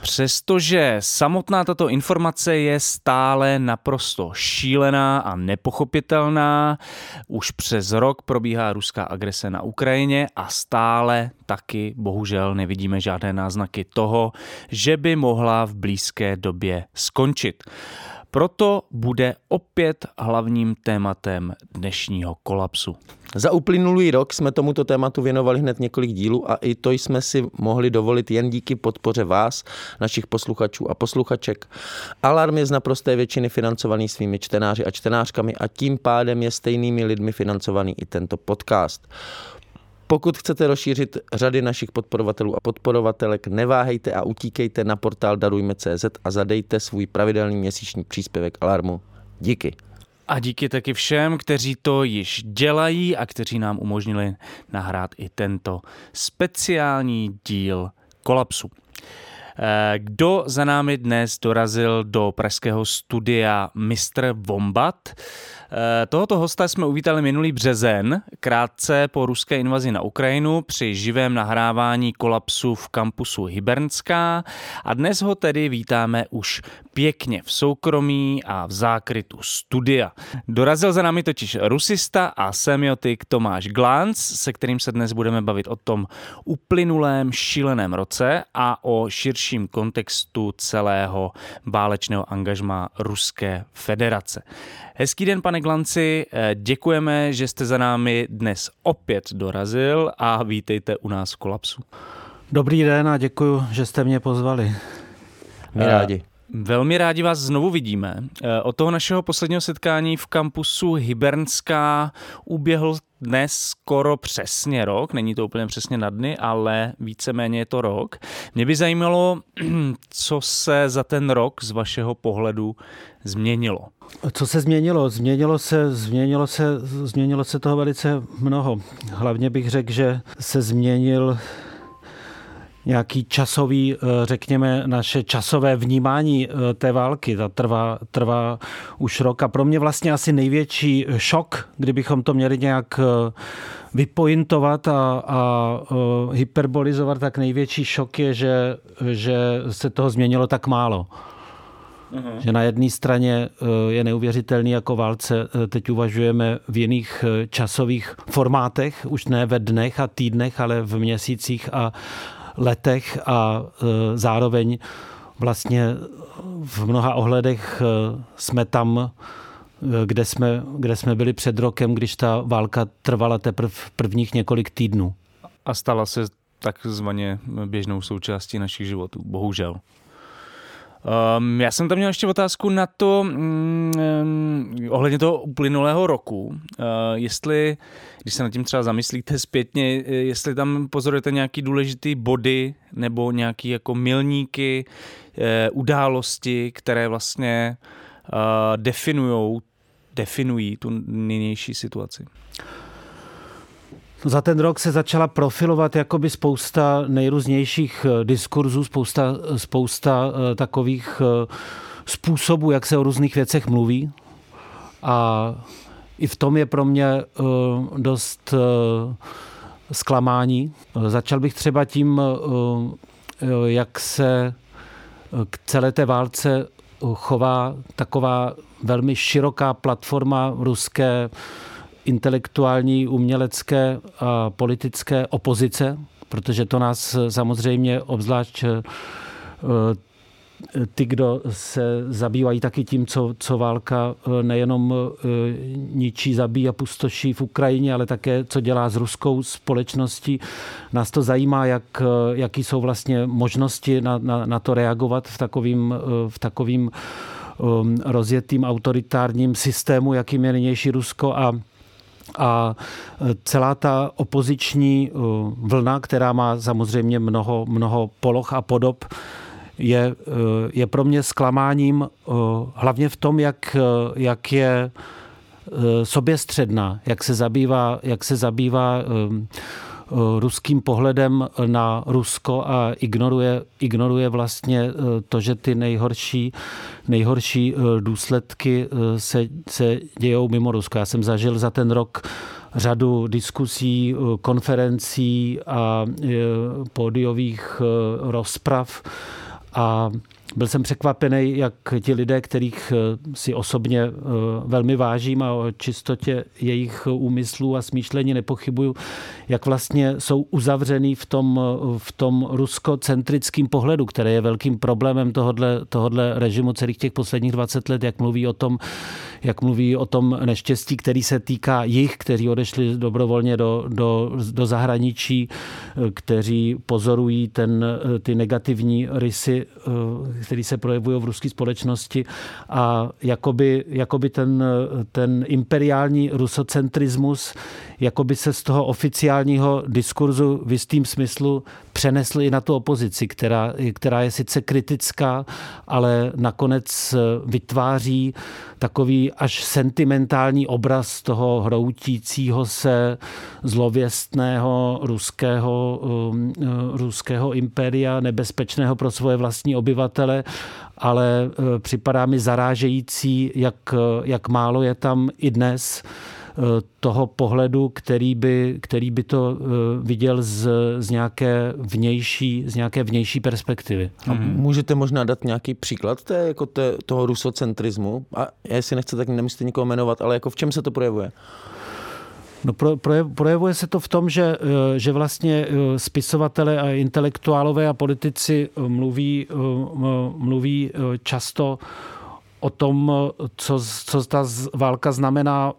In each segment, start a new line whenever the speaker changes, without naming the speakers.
Přestože samotná tato informace je stále naprosto šílená a nepochopitelná, už přes rok probíhá ruská agrese na Ukrajině a stále taky bohužel nevidíme žádné náznaky toho, že by mohla v blízké době skončit. Proto bude opět hlavním tématem dnešního kolapsu.
Za uplynulý rok jsme tomuto tématu věnovali hned několik dílů a i to jsme si mohli dovolit jen díky podpoře vás, našich posluchačů a posluchaček. Alarm je z naprosté většiny financovaný svými čtenáři a čtenářkami a tím pádem je stejnými lidmi financovaný i tento podcast. Pokud chcete rozšířit řady našich podporovatelů a podporovatelek, neváhejte a utíkejte na portál darujme.cz a zadejte svůj pravidelný měsíční příspěvek Alarmu. Díky.
A díky taky všem, kteří to již dělají a kteří nám umožnili nahrát i tento speciální díl kolapsu. Eh, Kdo za námi dnes dorazil do pražského studia Mr. Wombat? Eh, Tohoto hosta jsme uvítali minulý březen, krátce po ruské invazi na Ukrajinu při živém nahrávání kolapsu v kampusu Hybernská a dnes ho tedy vítáme už pěkně v soukromí a v zákrytu studia. Dorazil za námi totiž rusista a semiotik Tomáš Glanc, se kterým se dnes budeme bavit o tom uplynulém šíleném roce a o širším kontextu celého válečného angažma Ruské federace. Hezký den, pane Glanci, eh, děkujeme, že jste za námi dnes opět dorazil a vítejte u nás v Kolapsu.
Dobrý den a děkuji, že jste mě pozvali.
My rádi.
Velmi rádi vás znovu vidíme. Eh, Od toho našeho posledního setkání v kampusu Hybernská uběhl dnes skoro přesně rok, není to úplně přesně na dny, ale víceméně je to rok. Mě by zajímalo, co se za ten rok z vašeho pohledu změnilo.
Co se změnilo? Změnilo se, změnilo se, změnilo se toho velice mnoho. Hlavně bych řekl, že se změnil nějaký časový, eh, řekněme, naše časové vnímání eh, té války. Ta trvá, trvá už rok a pro mě vlastně asi největší šok, kdybychom to měli nějak eh, vypointovat a, a hyperbolizovat, tak největší šok je, že, že se toho změnilo tak málo. Uhum. Že na jedné straně je neuvěřitelný jako válce, teď uvažujeme v jiných časových formátech, už ne ve dnech a týdnech, ale v měsících a letech a zároveň vlastně v mnoha ohledech jsme tam, kde jsme, kde jsme byli před rokem, když ta válka trvala teprve prvních několik týdnů.
A stala se takzvaně běžnou součástí našich životů, bohužel. Um, já jsem tam měl ještě otázku na to, um, ohledně toho uplynulého roku, uh, jestli, když se nad tím třeba zamyslíte zpětně, jestli tam pozorujete nějaký důležitý body nebo nějaký jako milníky, uh, události, které vlastně uh, definujou, definují tu nynější situaci.
Za ten rok se začala profilovat jakoby spousta nejrůznějších diskurzů, spousta, spousta takových způsobů, jak se o různých věcech mluví. A i v tom je pro mě dost zklamání. Začal bych třeba tím, jak se k celé té válce chová taková velmi široká platforma ruské intelektuální, umělecké a politické opozice, protože to nás samozřejmě obzvlášť ty, kdo se zabývají taky tím, co, co válka nejenom ničí, zabíjí a pustoší v Ukrajině, ale také, co dělá s ruskou společností. Nás to zajímá, jak, jaký jsou vlastně možnosti na, na, na to reagovat v takovým, v takovým rozjetým autoritárním systému, jakým je nynější Rusko a a celá ta opoziční uh, vlna, která má samozřejmě mnoho, mnoho poloh a podob, je, uh, je pro mě zklamáním hlavně v tom, jak, jak je soběstředná, jak se zabývá, jak se zabývá ruským pohledem na Rusko a ignoruje, ignoruje vlastně eh, to, že ty nejhorší, nejhorší eh, důsledky eh, se, se dějou mimo Rusko. Já jsem zažil za ten rok řadu diskusí, konferencí a pódiových rozprav a byl jsem překvapený, jak ti lidé, kterých eh, si osobně eh, velmi vážím a o čistotě jejich úmyslů a smýšlení nepochybuju, jak vlastně jsou uzavřený v tom, eh, v tom ruskocentrickém pohledu, který je velkým problémem tohodle, tohodle režimu celých těch posledních 20 let, jak mluví o tom, jak mluví o tom neštěstí, který se týká jich, kteří odešli dobrovolně do, do, do zahraničí, kteří pozorují ten, ty negativní rysy který se projevují v ruské společnosti. A jakoby, jakoby ten, ten imperiální rusocentrismus jakoby se z toho oficiálního diskurzu v jistým smyslu přenesl i na tu opozici, která, která je sice kritická, ale nakonec vytváří takový až sentimentální obraz toho hroutícího se zlověstného ruského, um, ruského impéria, nebezpečného pro svoje vlastní obyvatele, ale uh, připadá mi zarážející, jak, jak málo je tam i dnes toho pohledu, který by, který by to uh, viděl z, z, nějaké vnější, z nějaké vnější perspektivy.
A můžete možná dát nějaký příklad té, jako té, toho rusocentrismu? A jestli nechcete, tak nemusíte nikoho jmenovat, ale jako v čem se to projevuje?
No pro, projevuje se to v tom, že, eh, že vlastně eh, spisovatele a intelektuálové a politici eh, mluví, mluví často o tom, co, co ta válka znamená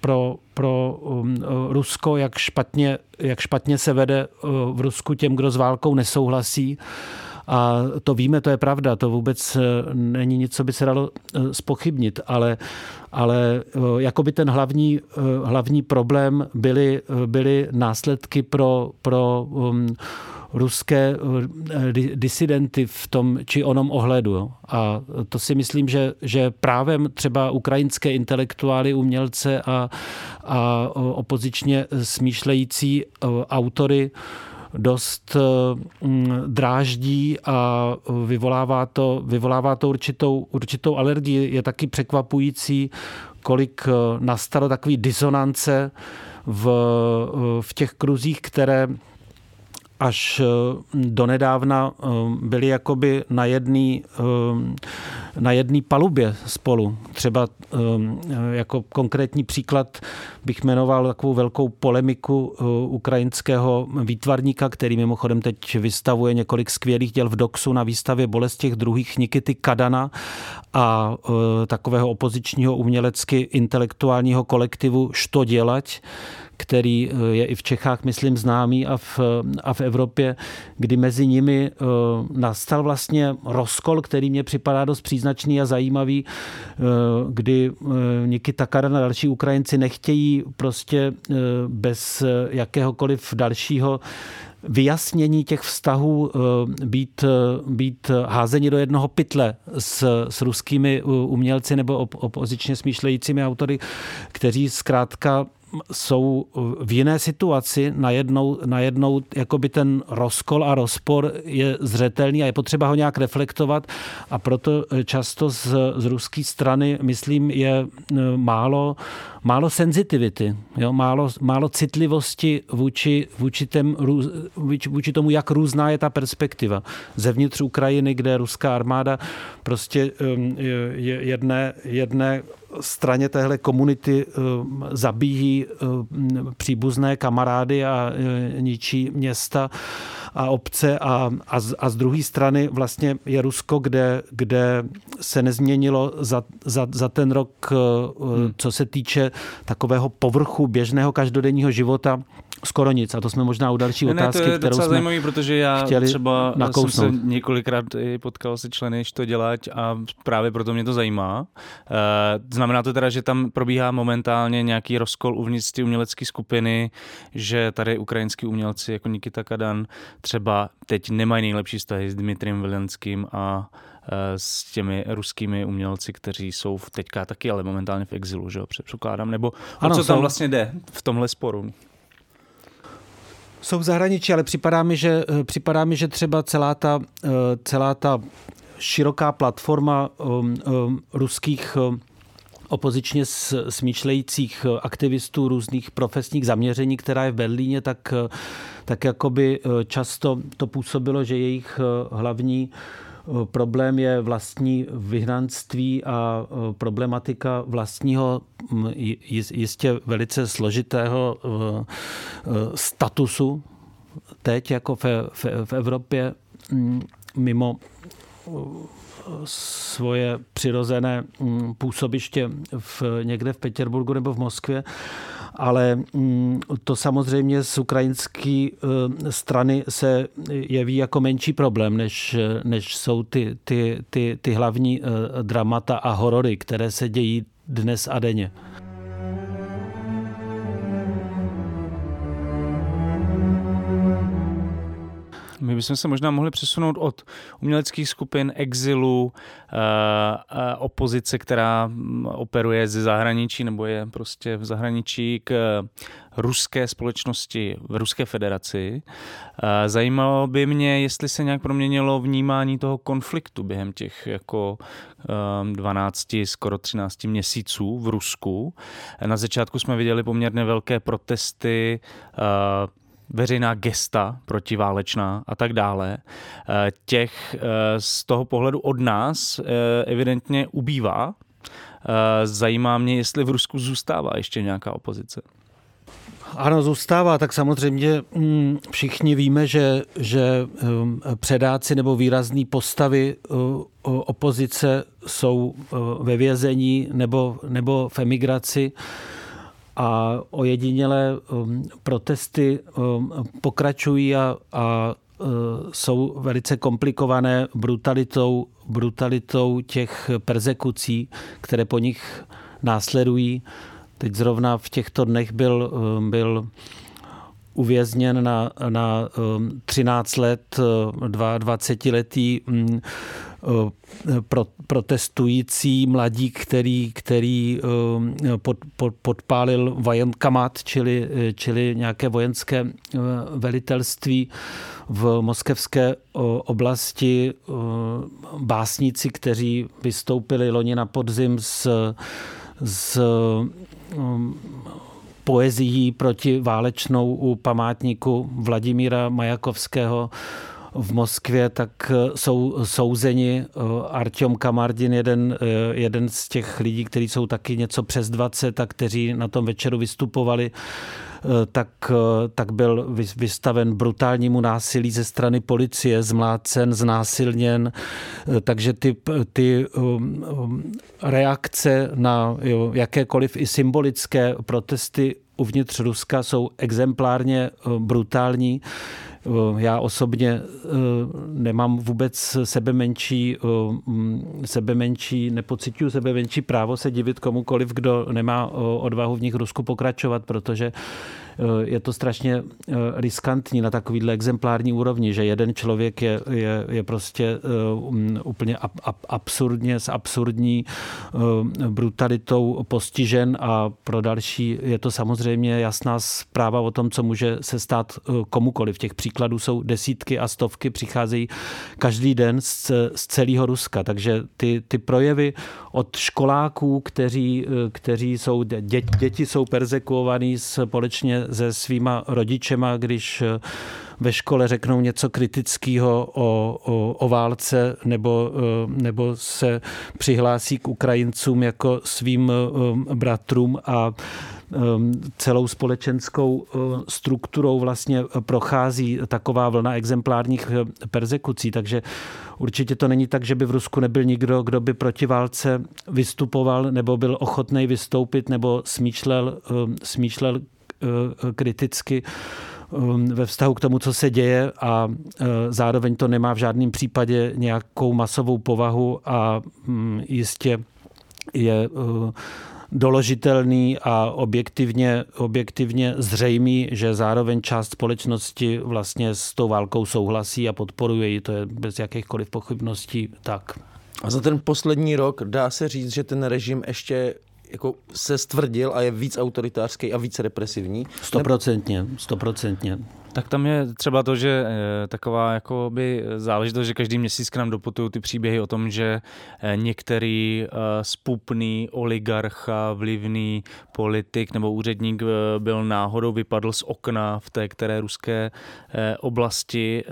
pro, pro Rusko, jak špatně, jak špatně se vede v Rusku těm, kdo s válkou nesouhlasí. A to víme, to je pravda, to vůbec není nic, co by se dalo spochybnit, ale ale eh, jakoby ten hlavní, eh, hlavní problém byly, eh, byly následky pro, pro um, ruské disidenty v tom či onom ohledu. A to si myslím, že, že právem třeba ukrajinské intelektuály, umělce a, a opozičně smýšlející autory dost mm, dráždí a vyvolává to, vyvolává to určitou, určitou alergii. Je taky překvapující, kolik eh, nastalo takový disonance v, eh, v těch kruzích, které až eh, donedávna eh, byli jakoby na jedné eh, na jedný palubě spolu. Třeba jako konkrétní příklad bych jmenoval takovou velkou polemiku ukrajinského výtvarníka, který mimochodem teď vystavuje několik skvělých děl v Doxu na výstavě Bolest těch druhých Nikity Kadana a takového opozičního umělecky intelektuálního kolektivu Što dělať, který eh, je i v Čechách, myslím, známý a v, a v Evropě, kdy mezi nimi eh, nastal vlastně rozkol, který mě připadá dost příznačný a zajímavý, eh, kdy Niky Takara a další Ukrajinci nechtějí prostě bez jakéhokoliv dalšího vyjasnění těch vztahů být, být házeni do jednoho pytle s, s ruskými umělci nebo opozičně smýšlejícími autory, kteří zkrátka jsou v jiné situaci, najednou, najednou jakoby ten rozkol a rozpor je zřetelný a je potřeba ho nějak reflektovat a proto často z, z ruské strany, myslím, je málo, málo senzitivity, jo, málo, málo citlivosti vůči, vůči, tém, vůči tomu, jak různá je ta perspektiva. Zevnitř Ukrajiny, kde ruská armáda prostě um, jedné, jedné straně téhle komunity um, zabíjí um, příbuzné kamarády a uh, ničí města a obce a, a, z, a z druhé strany vlastně je Rusko, kde, kde se nezměnilo za, za, za ten rok, uh, hmm. co se týče takového povrchu běžného každodenního života, skoro nic. A to jsme možná u další ne, otázky,
ne, to je
kterou jsme
zajímavý, protože já
chtěli
třeba
nakousnout.
jsem se několikrát potkal se členy, to dělat a právě proto mě to zajímá. Uh, znamená to teda, že tam probíhá momentálně nějaký rozkol uvnitř ty umělecké skupiny, že tady ukrajinský umělci jako Nikita Kadan třeba teď nemají nejlepší vztahy s Dmitriem Vilenským a eh, s těmi ruskými umělci, kteří jsou teďka taky, ale momentálně v exilu, že jo, předpokládám, nebo ano, o co tam jsou... vlastně jde v tomhle sporu?
Jsou v zahraničí, ale připadá mi, že, eh, připadá mi, že třeba celá ta, eh, celá ta široká platforma um, um, ruských um, opozičně smýšlejících aktivistů různých profesních zaměření, která je v Berlíně, tak, tak jakoby často to působilo, že jejich hlavní problém je vlastní vyhnanství a problematika vlastního jistě velice složitého statusu teď jako v, v, v Evropě mimo svoje přirozené mm, působiště v, někde v Petěrburgu nebo v Moskvě, ale mm, to samozřejmě z ukrajinské eh, strany se jeví jako menší problém, než, než jsou ty, ty, ty, ty hlavní eh, dramata a horory, které se dějí dnes a denně.
My bychom se možná mohli přesunout od uměleckých skupin, exilu, eh, eh, opozice, která mm, operuje ze zahraničí nebo je prostě v zahraničí k ruské společnosti v Ruské federaci. Eh, zajímalo by mě, jestli se nějak proměnilo vnímání toho konfliktu během těch jako 12, skoro 13 měsíců v Rusku. Na začátku jsme viděli poměrně velké protesty veřejná gesta protiválečná a tak dále, eh, těch eh, z toho pohledu od nás eh, evidentně ubývá. Zajímá mě, jestli v Rusku zůstává ještě nějaká opozice.
Ano, zůstává, tak samozřejmě mm, všichni víme, že, že předáci nebo výrazné postavy opozice jsou ve vězení nebo, nebo v emigraci a ojedinělé um, protesty um, pokračují a, a uh, jsou velice komplikované brutalitou, brutalitou těch persekucí, které po nich následují. Teď zrovna v těchto dnech byl, um, byl uvězněn na, na 13 let 22-letý Eh, pro, protestující mladík, který, který eh, pod, pod, podpálil vojenkamat, čili, eh, čili nějaké vojenské velitelství v moskevské oblasti básníci, kteří vystoupili loni na podzim s, s poezií proti válečnou u památníku Vladimíra Majakovského v Moskvě, tak eh, jsou souzeni eh, Artyom Kamardin, jeden, eh, jeden z těch lidí, kteří jsou taky něco přes 20 a kteří na tom večeru vystupovali, tak, tak byl vystaven brutálnímu násilí ze strany policie, zmlácen, znásilněn. Takže ty, ty um, um, reakce na jakékoliv i symbolické protesty uvnitř Ruska jsou exemplárně brutální. Eh, já osobně eh, nemám vůbec sebe menší, eh, mm, sebe menší, nepocituju sebe menší právo se divit komukoliv, kdo nemá odvahu v nich Rusku pokračovat, protože je to strašně riskantní na takovýhle exemplární úrovni, že jeden člověk je, je, je prostě mm, úplně ab, ab, absurdně s absurdní brutalitou postižen a pro další je to samozřejmě jasná zpráva o tom, co může se stát komukoliv těch příkladů jsou desítky a stovky, přicházejí každý den z, z celého Ruska. Takže ty, ty projevy od školáků, kteří, kteří jsou, dě, děti jsou persekuovaný společně se svýma rodičema, když ve škole řeknou něco kritického o, o, o válce nebo, eh, nebo se přihlásí k Ukrajincům jako svým eh, bratrům a eh, celou společenskou strukturou vlastně prochází taková vlna exemplárních persekucí. Takže určitě to není tak, že by v Rusku nebyl nikdo, kdo by proti válce vystupoval nebo byl ochotný vystoupit nebo smýšlel, smýšlel kriticky Um, ve vztahu k tomu, co se děje a uh, zároveň to nemá v žádném případě nějakou masovou povahu a mm, jistě je uh, doložitelný a objektivně, objektivně zřejmý, že zároveň část společnosti vlastně s tou válkou souhlasí a podporuje ji. To je bez jakýchkoliv pochybností tak.
A za ten poslední rok dá se říct, že ten režim ještě jako se stvrdil a je víc autoritářský a víc represivní.
Stoprocentně, stoprocentně.
Tak tam je třeba to, že e, taková jako by záležitost, že každý měsíc k nám doputují ty příběhy o tom, že e, některý spupný oligarcha, vlivný politik nebo úředník byl náhodou vypadl z okna v té které ruské oblasti.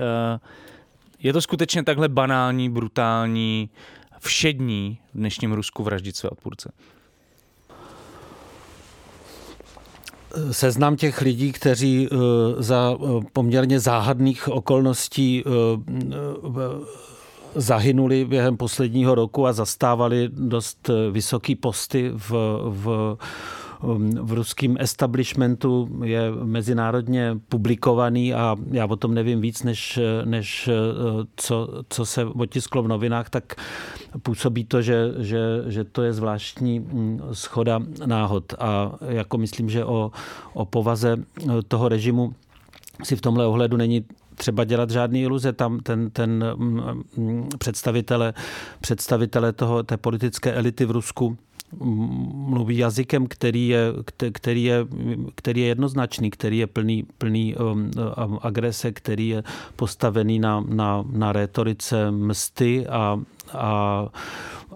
Je to skutečně takhle banální, brutální, všední v dnešním Rusku vraždit své odpůrce?
Seznam těch lidí, kteří eh, za eh, poměrně záhadných okolností eh, zahynuli během posledního roku a zastávali dost vysoký posty v, v v ruském establishmentu je mezinárodně publikovaný a já o tom nevím víc, než, než uh, co, co se otisklo v novinách, tak působí to, že, že, že to je zvláštní mm, schoda náhod. A jako myslím, že o, o povaze uh, toho režimu si v tomhle ohledu není třeba dělat žádný iluze. Tam ten, ten mm, mm, představitele, představitele toho, té politické elity v Rusku mluví jazykem, který je, který je, který je jednoznačný, který je plný, plný um, um, agrese, který je postavený na, na, na retorice msty a, a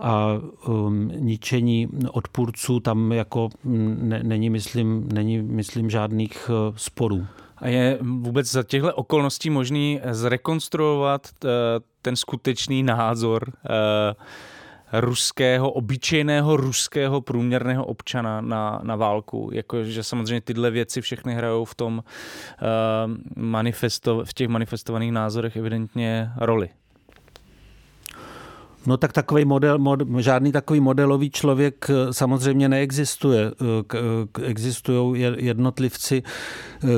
a um, ničení odpůrců tam jako ne, není, myslím, není, myslím, žádných uh, sporů.
A je vůbec za těchto okolností možný zrekonstruovat uh, ten skutečný názor uh, ruského, obyčejného ruského průměrného občana na, na válku. Jakože samozřejmě tyhle věci všechny hrajou v tom uh, manifesto, v těch manifestovaných názorech evidentně roli.
No tak takový model, mod, žádný takový modelový člověk eh, samozřejmě neexistuje. Eh, existují jednotlivci,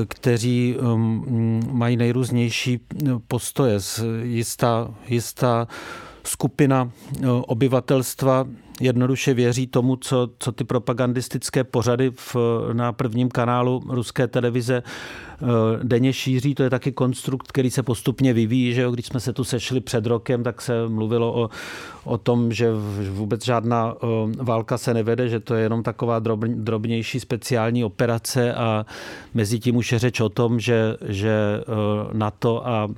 kteří mm, mají nejrůznější postoje. Jistá, jistá skupina eh, obyvatelstva jednoduše věří tomu, co, co ty propagandistické pořady v, na prvním kanálu ruské televize eh, denně šíří. To je taky konstrukt, který se postupně vyvíjí. Že jo? Když jsme se tu sešli před rokem, tak se mluvilo o, o tom, že vůbec žádná eh, válka se nevede, že to je jenom taková drobnější speciální operace a mezi tím už je řeč o tom, že, že NATO a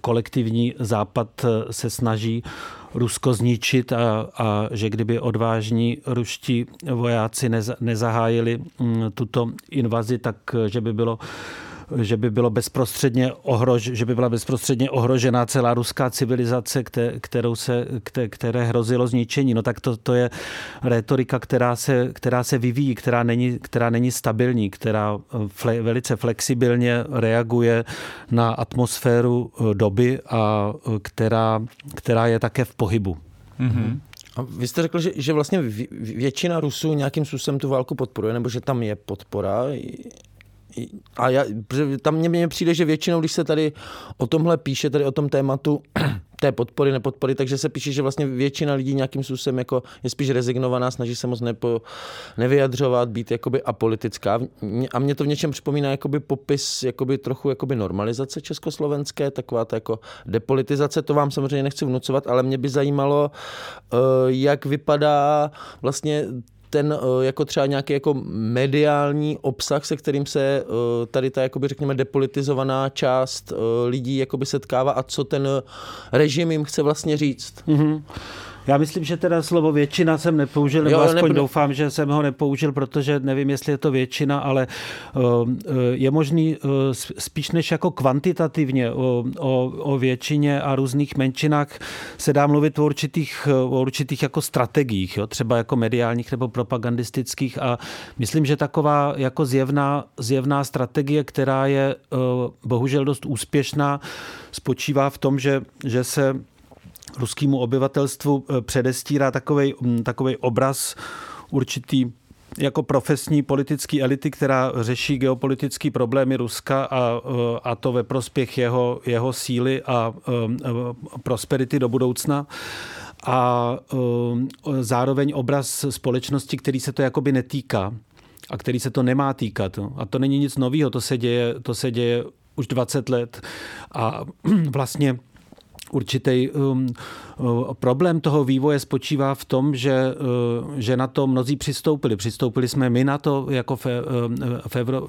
kolektivní západ se snaží Rusko zničit a, a že kdyby odvážní ruští vojáci nezahájili mm, tuto invazi, tak že by bylo že by bylo bezprostředně ohrož, že by byla bezprostředně ohrožená celá ruská civilizace, kterou se, které hrozilo zničení. No tak to, to je retorika, která se, která se vyvíjí, která není, která není stabilní, která fle, velice flexibilně reaguje na atmosféru eh, doby a eh, která, která je také v pohybu. Mm-hmm.
A vy jste řekl, že, že vlastně většina Rusů nějakým způsobem tu válku podporuje, nebo že tam je podpora a já, tam mně přijde, že většinou, když se tady o tomhle píše, tady o tom tématu té podpory, nepodpory, takže se píše, že vlastně většina lidí nějakým způsobem jako je spíš rezignovaná, snaží se moc nepo, nevyjadřovat, být jakoby apolitická. A mě to v něčem připomíná jakoby popis jakoby trochu jakoby normalizace československé, taková ta jako depolitizace, to vám samozřejmě nechci vnucovat, ale mě by zajímalo, eh, jak vypadá vlastně ten eh, jako třeba nějaký jako mediální obsah, se kterým se eh, tady ta, jakoby řekněme, depolitizovaná část eh, lidí jakoby setkává a co ten režim jim chce vlastně říct. Mm-hmm.
Já myslím, že teda slovo většina jsem nepoužil, nebo jo, aspoň nebude... doufám, že jsem ho nepoužil, protože nevím, jestli je to většina, ale uh, je možný uh, spíš než jako kvantitativně o, o, o většině a různých menšinách se dá mluvit o určitých, o určitých jako strategiích, jo? třeba jako mediálních nebo propagandistických a myslím, že taková jako zjevná, zjevná strategie, která je bohužel dost úspěšná, spočívá v tom, že, že se ruskému obyvatelstvu eh, předestírá takový mm, obraz určitý jako profesní politické elity, která řeší geopolitické problémy Ruska a, eh, a to ve prospěch jeho, jeho síly a eh, prosperity do budoucna a zároveň obraz společnosti, který se to jakoby netýká a který se to nemá týkat. A to není nic nového, to se děje, to se děje už 20 let a vlastně určitý um, problém toho vývoje spočívá v tom, že, uh, že na to mnozí přistoupili. Přistoupili jsme my na to jako v,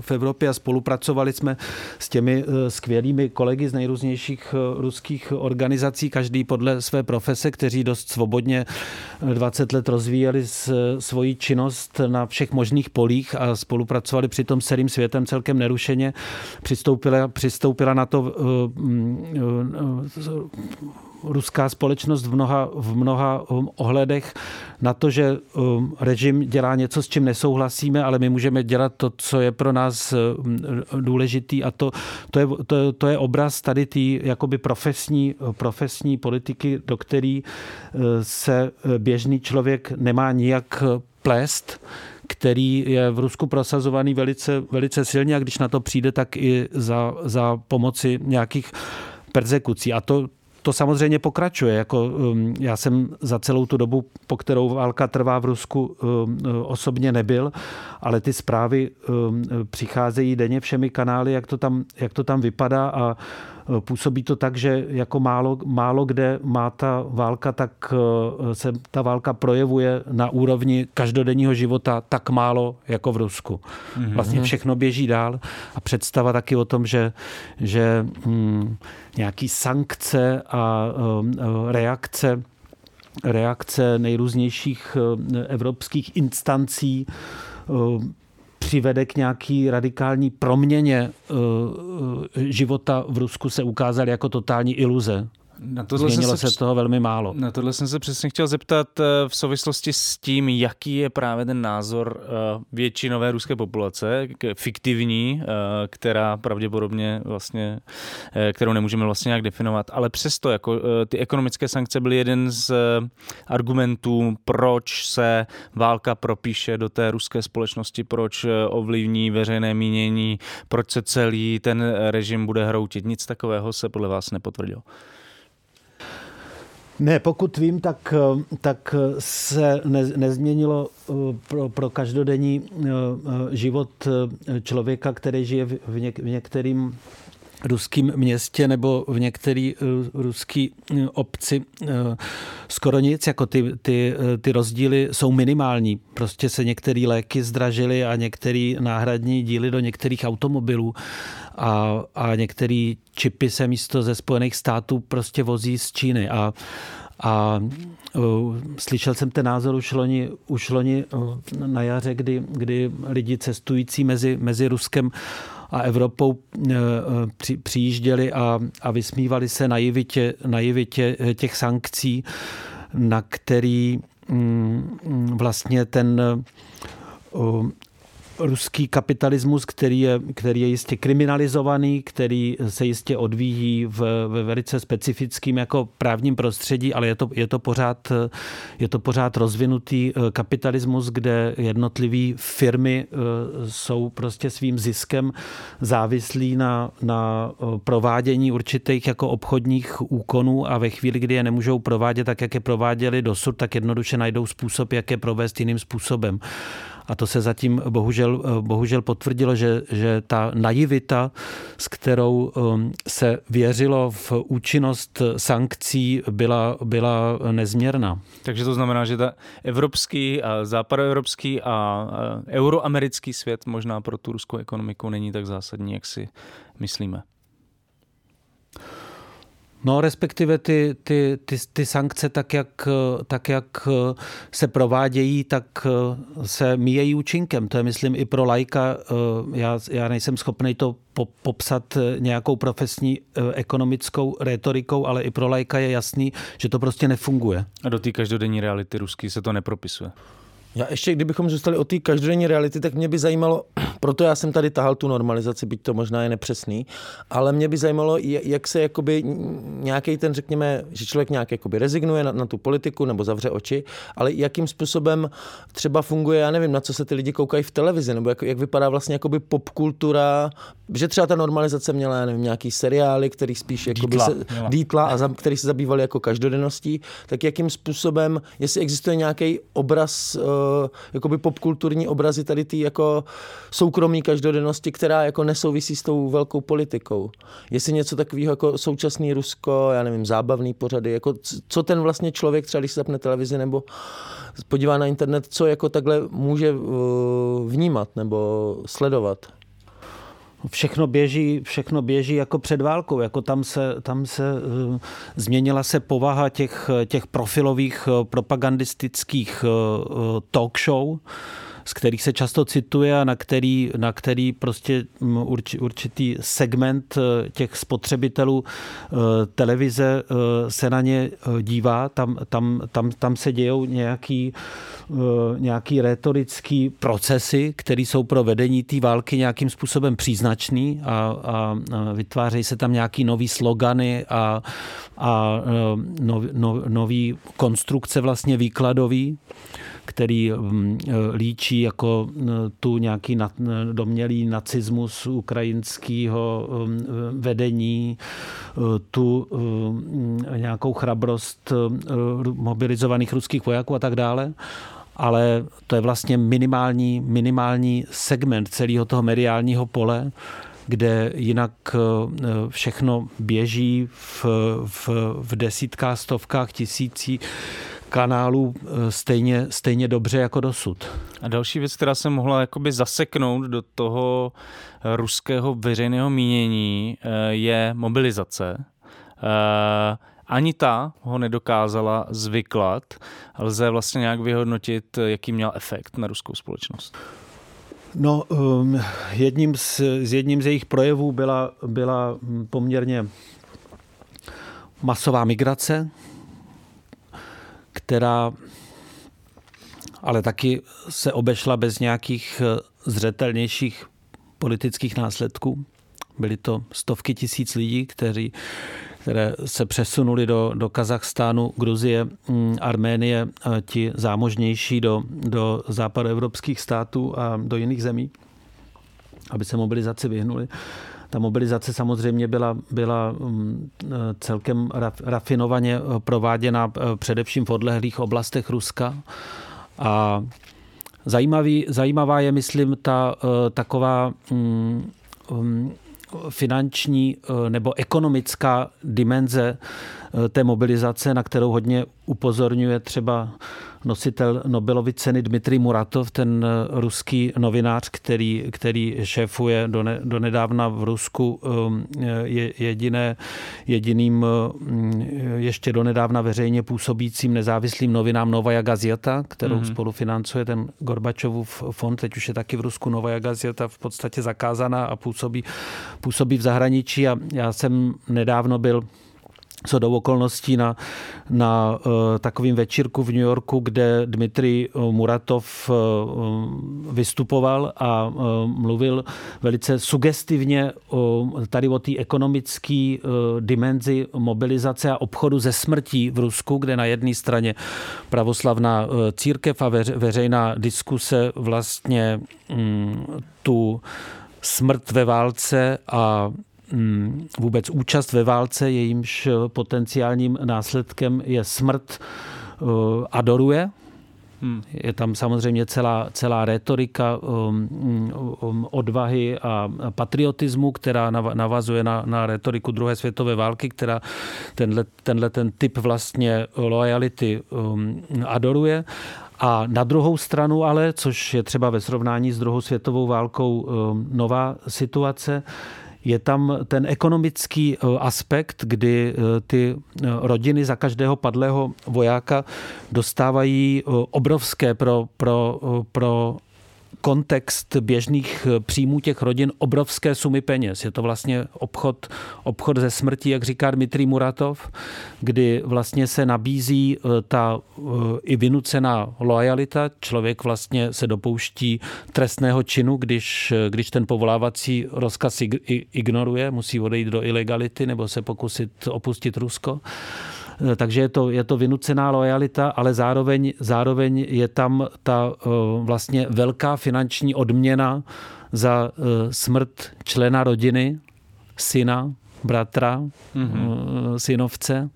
v Evropě a spolupracovali jsme s těmi skvělými kolegy z nejrůznějších ruských organizací, každý podle své profese, kteří dost svobodně 20 let rozvíjeli svoji činnost na všech možných polích a spolupracovali přitom s celým světem celkem nerušeně. Přistoupila, přistoupila na to uh, ruská společnost v mnoha, v mnoha um, ohledech na to, že um, režim dělá něco, s čím nesouhlasíme, ale my můžeme dělat to, co je pro nás um, důležitý a to, to, je, to, to je obraz tady té jakoby profesní, profesní politiky, do který uh, se uh, běžný člověk nemá nijak plést, který je v Rusku prosazovaný velice, velice silně a když na to přijde, tak i za, za pomoci nějakých persekucí. A to, to samozřejmě pokračuje. Jako, um, já jsem za celou tu dobu, po kterou válka trvá v Rusku, um, osobně nebyl, ale ty zprávy um, přicházejí denně všemi kanály, jak to tam, jak to tam vypadá a působí to tak, že jako málo, málo kde má ta válka, tak eh, se ta válka projevuje na úrovni každodenního života tak málo jako v Rusku. Mhm. Vlastně všechno běží dál a představa taky o tom, že, že hm, nějaký sankce a eh, reakce reakce nejrůznějších eh, evropských instancí přivede k nějaký radikální proměně eh, eh, života v Rusku, se ukázaly jako totální iluze. Na tohle Změnilo se, se toho velmi málo.
Na tohle jsem se přesně chtěl zeptat eh, v souvislosti s tím, jaký je právě ten názor eh, většinové ruské populace, fiktivní, eh, která pravděpodobně vlastně, kterou nemůžeme vlastně nějak definovat, ale přesto jako ty ekonomické sankce byly jeden z argumentů, proč se válka propíše do té ruské společnosti, proč ovlivní veřejné mínění, proč se celý ten režim bude hroutit. Nic takového se podle vás nepotvrdilo.
Ne, pokud vím, tak, tak se ne, nezměnilo eh, pro, pro každodenní eh, eh, život člověka, který žije v, něk, v některým ruském městě nebo v některé ruské obci skoro nic, jako ty, ty, ty rozdíly jsou minimální. Prostě se některé léky zdražily a některé náhradní díly do některých automobilů a, a některé čipy se místo ze Spojených států prostě vozí z Číny a a uh, slyšel jsem ten názor už loni, už loni uh, na jaře, kdy, kdy lidi cestující mezi, mezi Ruskem a Evropou uh, při, přijížděli a, a vysmívali se naivitě, naivitě těch sankcí, na který um, vlastně ten ruský kapitalismus, který je, který je jistě kriminalizovaný, který se jistě odvíjí v, ve velice specifickým jako právním prostředí, ale je to, je to, pořád, je to pořád rozvinutý eh, kapitalismus, kde jednotlivé firmy eh, jsou prostě svým ziskem závislí na, na eh, provádění určitých jako obchodních úkonů a ve chvíli, kdy je nemůžou provádět tak, jak je prováděli dosud, tak jednoduše najdou způsob, jak je provést jiným způsobem. A to se zatím bohužel, bohužel potvrdilo, že, že ta naivita, s kterou um, se věřilo v účinnost sankcí, byla, byla nezměrná.
Takže to znamená, že ta evropský, západoevropský a euroamerický svět možná pro tu ruskou ekonomiku není tak zásadní, jak si myslíme.
No, respektive ty, ty, ty, ty sankce, tak jak, tak jak se provádějí, tak se míjejí účinkem. To je, myslím, i pro lajka. Já, já nejsem schopný to popsat nějakou profesní ekonomickou retorikou, ale i pro lajka je jasný, že to prostě nefunguje.
A do té každodenní reality ruský se to nepropisuje.
Já ještě, kdybychom zůstali o té každodenní reality, tak mě by zajímalo, proto já jsem tady tahal tu normalizaci, byť to možná je nepřesný, ale mě by zajímalo, jak se jakoby nějaký ten, řekněme, že člověk nějak jakoby rezignuje na, na tu politiku nebo zavře oči, ale jakým způsobem třeba funguje, já nevím, na co se ty lidi koukají v televizi, nebo jak, jak vypadá vlastně jakoby popkultura, že třeba ta normalizace měla, já nevím, nějaký seriály, který spíš jakoby
dítla,
se, dítla a za, který se zabývali jako každodenností, tak jakým způsobem, jestli existuje nějaký obraz uh, jakoby popkulturní obrazy tady ty jako soukromí každodennosti, která jako nesouvisí s tou velkou politikou. Jestli něco takového jako současný Rusko, já nevím, zábavný pořady, jako co ten vlastně člověk třeba, když se zapne televizi nebo podívá na internet, co jako takhle může eh, vnímat nebo sledovat?
Všechno běží, všechno běží jako před válkou, jako tam se, tam se uh, změnila se povaha těch, těch profilových uh, propagandistických uh, talk show, z kterých se často cituje a na který, na který prostě mm, určitý segment eh, těch spotřebitelů eh, televize eh, se na ně dívá. Tam, tam, tam, tam se dějou nějaký, nějaký retorický procesy, které jsou pro vedení té války nějakým způsobem příznačný a, a vytvářejí se tam nějaký nový slogany a, a nov, nov, nový konstrukce vlastně výkladový který mm, líčí jako mm, tu nějaký domělý nacismus ukrajinského mm, vedení, tu nějakou chrabrost mobilizovaných ruských vojáků a tak dále. Ale to je vlastně minimální, minimální segment celého toho mediálního pole, kde jinak všechno běží v, v, v desítkách, stovkách, tisící kanálů eh, stejně, stejně dobře jako dosud.
A další věc, která se mohla jakoby zaseknout do toho ruského veřejného mínění, eh, je mobilizace. Eh, ani ta ho nedokázala zvyklat. Lze vlastně nějak vyhodnotit, jaký měl efekt na ruskou společnost.
No, um, jedním z, z jedním z jejich projevů byla, byla poměrně masová migrace, která ale taky se obešla bez nějakých eh, zřetelnějších politických následků. Byly to stovky tisíc lidí, kteří, které se přesunuli do, do Kazachstánu, Gruzie, mm, Arménie, ti zámožnější do, do západoevropských států a do jiných zemí, aby se mobilizaci vyhnuli. Ta mobilizace samozřejmě byla, byla mm, celkem rafinovaně prováděna eh, především v odlehlých oblastech Ruska. A zajímavý, zajímavá je, myslím, ta eh, taková mm, mm, finanční eh, nebo ekonomická dimenze té mobilizace, na kterou hodně upozorňuje třeba nositel Nobelovy ceny Dmitrij Muratov, ten ruský novinář, který, který šéfuje do, ne, do nedávna v Rusku um, je jediné, jediným um, ještě do nedávna veřejně působícím nezávislým novinám Novaja Gazeta, kterou mm-hmm. spolufinancuje ten Gorbačovův fond. Teď už je taky v Rusku Novaja Gazeta v podstatě zakázaná a působí, působí v zahraničí. A já jsem nedávno byl co do okolností na, na uh, takovým večírku v New Yorku, kde Dmitrij eh, Muratov uh, vystupoval a mluvil velice sugestivně tady o té ekonomické dimenzi mobilizace a obchodu ze smrtí v Rusku, kde na jedné straně pravoslavná církev a veř, veřejná diskuse vlastně um, tu smrt ve válce a Mm, vůbec účast ve válce, jejímž potenciálním následkem je smrt, eh, adoruje. Hmm. Je tam samozřejmě celá, celá retorika um, um, odvahy a patriotismu, která navazuje na, na retoriku druhé světové války, která tenhle, tenhle ten typ vlastně lojality um, adoruje. A na druhou stranu ale, což je třeba ve srovnání s druhou světovou válkou um, nová situace, je tam ten ekonomický eh, aspekt, kdy eh, ty eh, rodiny za každého padlého vojáka dostávají obrovské pro, pro, pro kontext běžných eh, příjmů těch rodin obrovské sumy peněz. Je to vlastně obchod, obchod ze smrti, jak říká Dmitrij Muratov, kdy vlastně se nabízí eh, ta eh, i vynucená lojalita. Člověk vlastně se dopouští trestného činu, když, když ten povolávací rozkaz ignoruje, musí odejít do ilegality nebo se pokusit opustit Rusko. Eh, takže je to, je to vynucená lojalita, ale zároveň, zároveň je tam ta eh, vlastně velká finanční odměna za eh, smrt člena rodiny, syna, bratra, mm-hmm. synovce,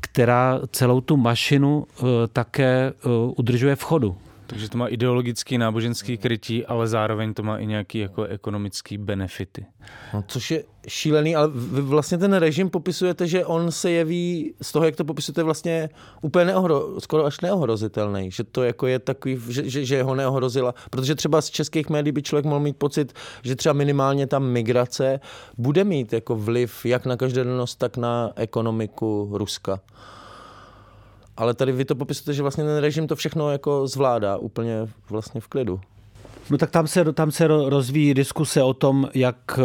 která celou tu mašinu také udržuje v chodu.
Takže to má ideologický, náboženský krytí, ale zároveň to má i nějaký jako ekonomický benefity.
No, což je šílený, ale vy vlastně ten režim popisujete, že on se jeví, z toho, jak to popisujete, vlastně úplně neohro, skoro až neohrozitelný. Že to jako je takový, že, že, že ho neohrozila. Protože třeba z českých médií by člověk mohl mít pocit, že třeba minimálně ta migrace bude mít jako vliv jak na každodennost, tak na ekonomiku Ruska. Ale tady vy to popisujete, že vlastně ten režim to všechno jako zvládá úplně vlastně v klidu.
No tak tam se, tam se rozvíjí diskuse o tom, jak,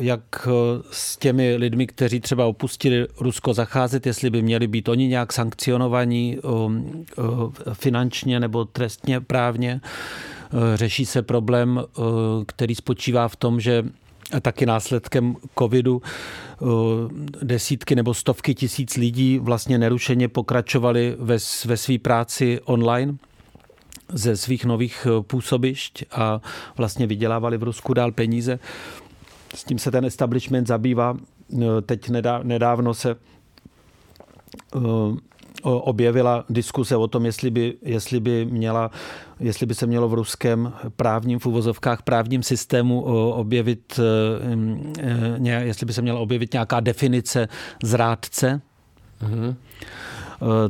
jak s těmi lidmi, kteří třeba opustili Rusko, zacházet, jestli by měli být oni nějak sankcionovaní um, uh, finančně nebo trestně právně. Řeší se problém, který spočívá v tom, že taky následkem covidu desítky nebo stovky tisíc lidí vlastně nerušeně pokračovali ve, ve své práci online ze svých nových e, působišť a vlastně vydělávali v Rusku dál peníze. S tím se ten establishment zabývá. E, teď nedávno se e, objevila diskuse o tom, jestli by, jestli by, měla, jestli by se mělo v ruském právním, v uvozovkách právním systému objevit, jestli by se měla objevit nějaká definice zrádce. Mm-hmm.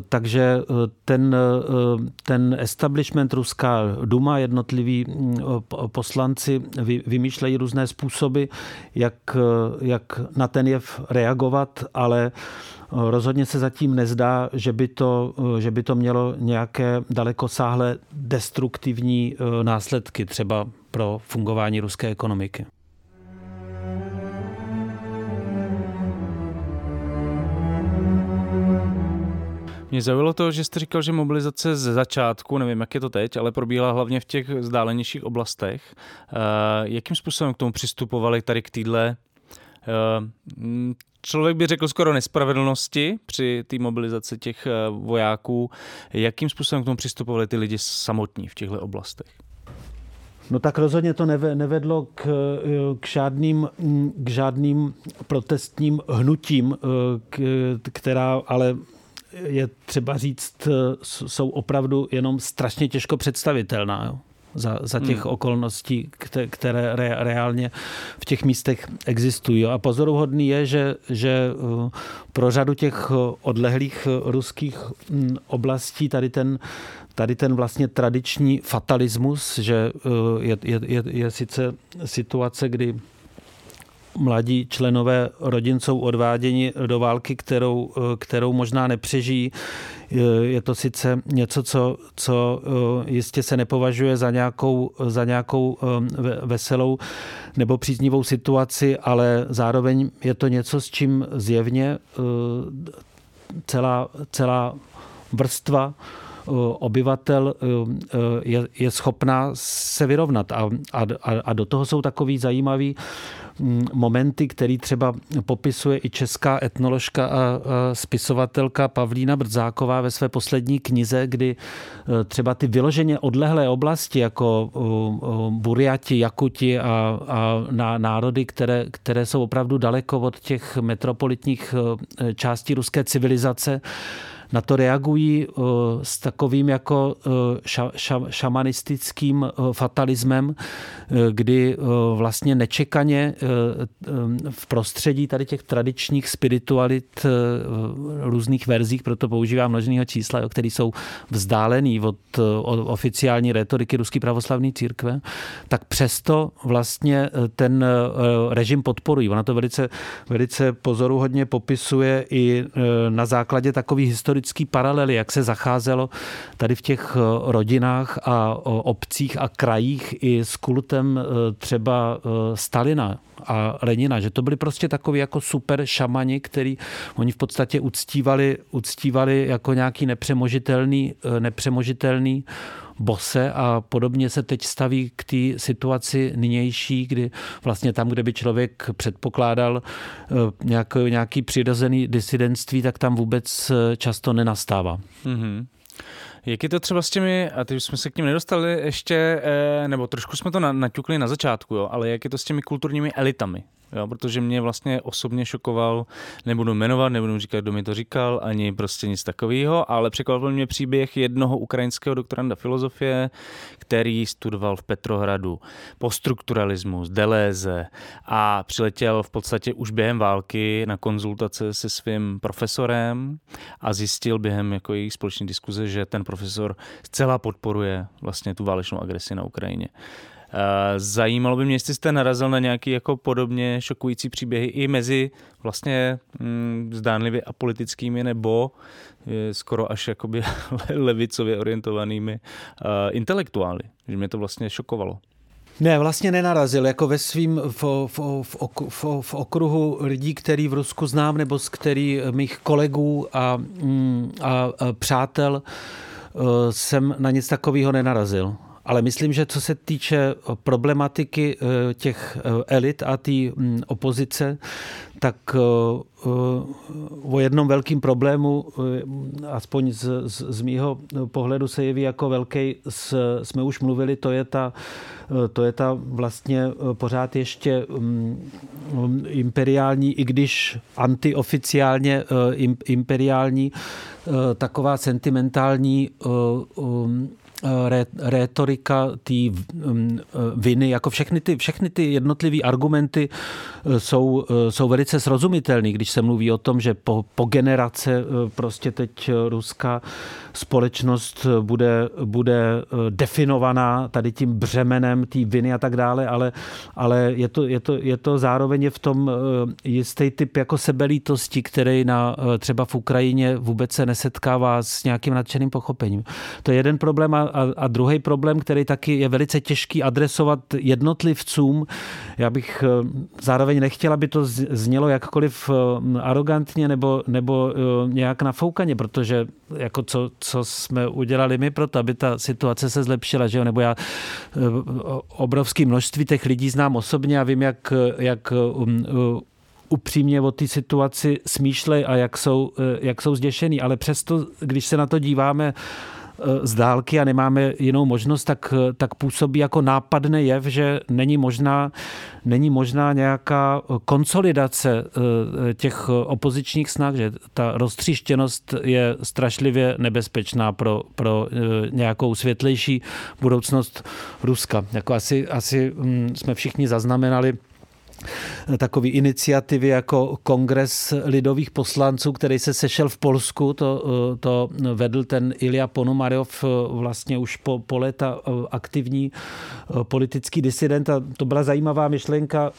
Takže ten, ten establishment, ruská duma, jednotliví poslanci vymýšlejí různé způsoby, jak, jak na ten jev reagovat, ale Rozhodně se zatím nezdá, že by to, že by to mělo nějaké dalekosáhlé destruktivní eh, následky třeba pro fungování ruské ekonomiky.
Mě zaujalo to, že jste říkal, že mobilizace ze začátku, nevím, jak je to teď, ale probíhala hlavně v těch vzdálenějších oblastech. Eh, jakým způsobem k tomu přistupovali tady k týdle eh, člověk by řekl skoro nespravedlnosti při té mobilizaci těch eh, vojáků. Jakým způsobem k tomu přistupovali ty lidi samotní v těchto oblastech?
No tak rozhodně to nevedlo k, k, žádným, k žádným protestním hnutím, eh, která ale je třeba říct, jsou opravdu jenom strašně těžko představitelná. Jo za, za těch hmm. okolností, které re, reálně v těch místech existují. A pozoruhodný je, že, že uh, pro řadu těch odlehlých ruských hm, oblastí tady ten, tady ten vlastně tradiční fatalismus, že je, je, je, je sice situace, kdy mladí členové rodin jsou odváděni do války, kterou, kterou možná nepřežijí. Je to sice něco, co, co eh, jistě se nepovažuje za nějakou, za nějakou eh, veselou nebo příznivou situaci, ale zároveň je to něco, s čím zjevně eh, celá, celá vrstva obyvatel je, je schopná se vyrovnat. A, a, a do toho jsou takový zajímavý Mm, momenty, který třeba popisuje i česká etnoložka a spisovatelka Pavlína Brdzáková ve své poslední knize, kdy třeba ty vyloženě odlehlé oblasti, jako Buriati, Jakuti a, a národy, které, které jsou opravdu daleko od těch metropolitních částí ruské civilizace, na to reagují s takovým jako ša, ša, šamanistickým fatalismem, kdy vlastně nečekaně v prostředí tady těch tradičních spiritualit různých verzích, proto používám množného čísla, které jsou vzdálený od, oficiální retoriky Ruské pravoslavné církve, tak přesto vlastně ten režim podporují. Ona to velice, velice pozoruhodně popisuje i na základě takových historických paralely, jak se zacházelo tady v těch rodinách a obcích a krajích i s kultem třeba Stalina a Lenina, že to byli prostě takový jako super šamani, který oni v podstatě uctívali, uctívali jako nějaký nepřemožitelný, nepřemožitelný bose a podobně se teď staví k té situaci nynější, kdy vlastně tam, kde by člověk předpokládal nějaký, nějaký přirozený disidentství, tak tam vůbec často nenastává. Mm-hmm.
Jak je to třeba s těmi, a teď jsme se k ním nedostali ještě, nebo trošku jsme to naťukli na začátku, jo, ale jak je to s těmi kulturními elitami? Jo, protože mě vlastně osobně šokoval, nebudu jmenovat, nebudu říkat, kdo mi to říkal, ani prostě nic takového, ale překvapil mě příběh jednoho ukrajinského doktoranda filozofie, který studoval v Petrohradu poststrukturalismus, Deléze a přiletěl v podstatě už během války na konzultace se svým profesorem a zjistil během jako jejich společné diskuze, že ten profesor zcela podporuje vlastně tu válečnou agresi na Ukrajině. Eh, zajímalo by mě, jestli jste narazil na nějaký jako podobně šokující příběhy i mezi vlastně mm, zdánlivě apolitickými nebo eh, skoro až jakoby levicově orientovanými uh, intelektuály. Že mě to vlastně šokovalo.
Ne, vlastně nenarazil. Jako ve svým v, v, v, v, v okruhu lidí, který v Rusku znám, nebo z který mých kolegů a, mm, a, a přátel jsem na nic takového nenarazil ale myslím, že co se týče eh, problematiky eh, těch eh, elit a té mm, opozice, tak o jednom velkým problému, aspoň z, z, z mýho pohledu se jeví jako velký, jsme už mluvili, to je ta, to je ta vlastně pořád ještě mm, imperiální, i když antioficiálně imperiální, taková sentimentální rétorika té mm, viny, jako všechny ty, všechny ty jednotlivé argumenty e, jsou, jsou velice srozumitelné, když se mluví o tom, že po, po generace prostě teď ruská společnost bude, bude definovaná tady tím břemenem té viny a tak dále, ale, ale je, to, je, to, je to zároveň v tom jistý typ jako sebelítosti, který na, třeba v Ukrajině vůbec se nesetkává s nějakým nadšeným pochopením. To je jeden problém a a, a druhý problém, který taky je velice těžký adresovat jednotlivcům, já bych eh, zároveň nechtěla, aby to znělo jakkoliv eh, arrogantně nebo, nebo eh, nějak nafoukaně, protože jako co, co jsme udělali my pro to, aby ta situace se zlepšila, že jo? nebo já obrovské množství těch lidí znám osobně a vím, jak, jak um, upřímně o té situaci smýšlej a jak jsou, jak jsou zděšený. Ale přesto, když se na to díváme z dálky a nemáme jinou možnost, tak, eh, tak působí jako nápadný jev, že není možná, není možná nějaká konsolidace eh, těch opozičních snah, že ta roztříštěnost je strašlivě nebezpečná pro, pro nějakou světlejší budoucnost Ruska. Jako asi, asi hm, jsme všichni zaznamenali takové iniciativy jako Kongres lidových poslanců, který se sešel v Polsku. To, to vedl ten Ilja Ponomaryov, vlastně už po, po léta aktivní politický disident a to byla zajímavá myšlenka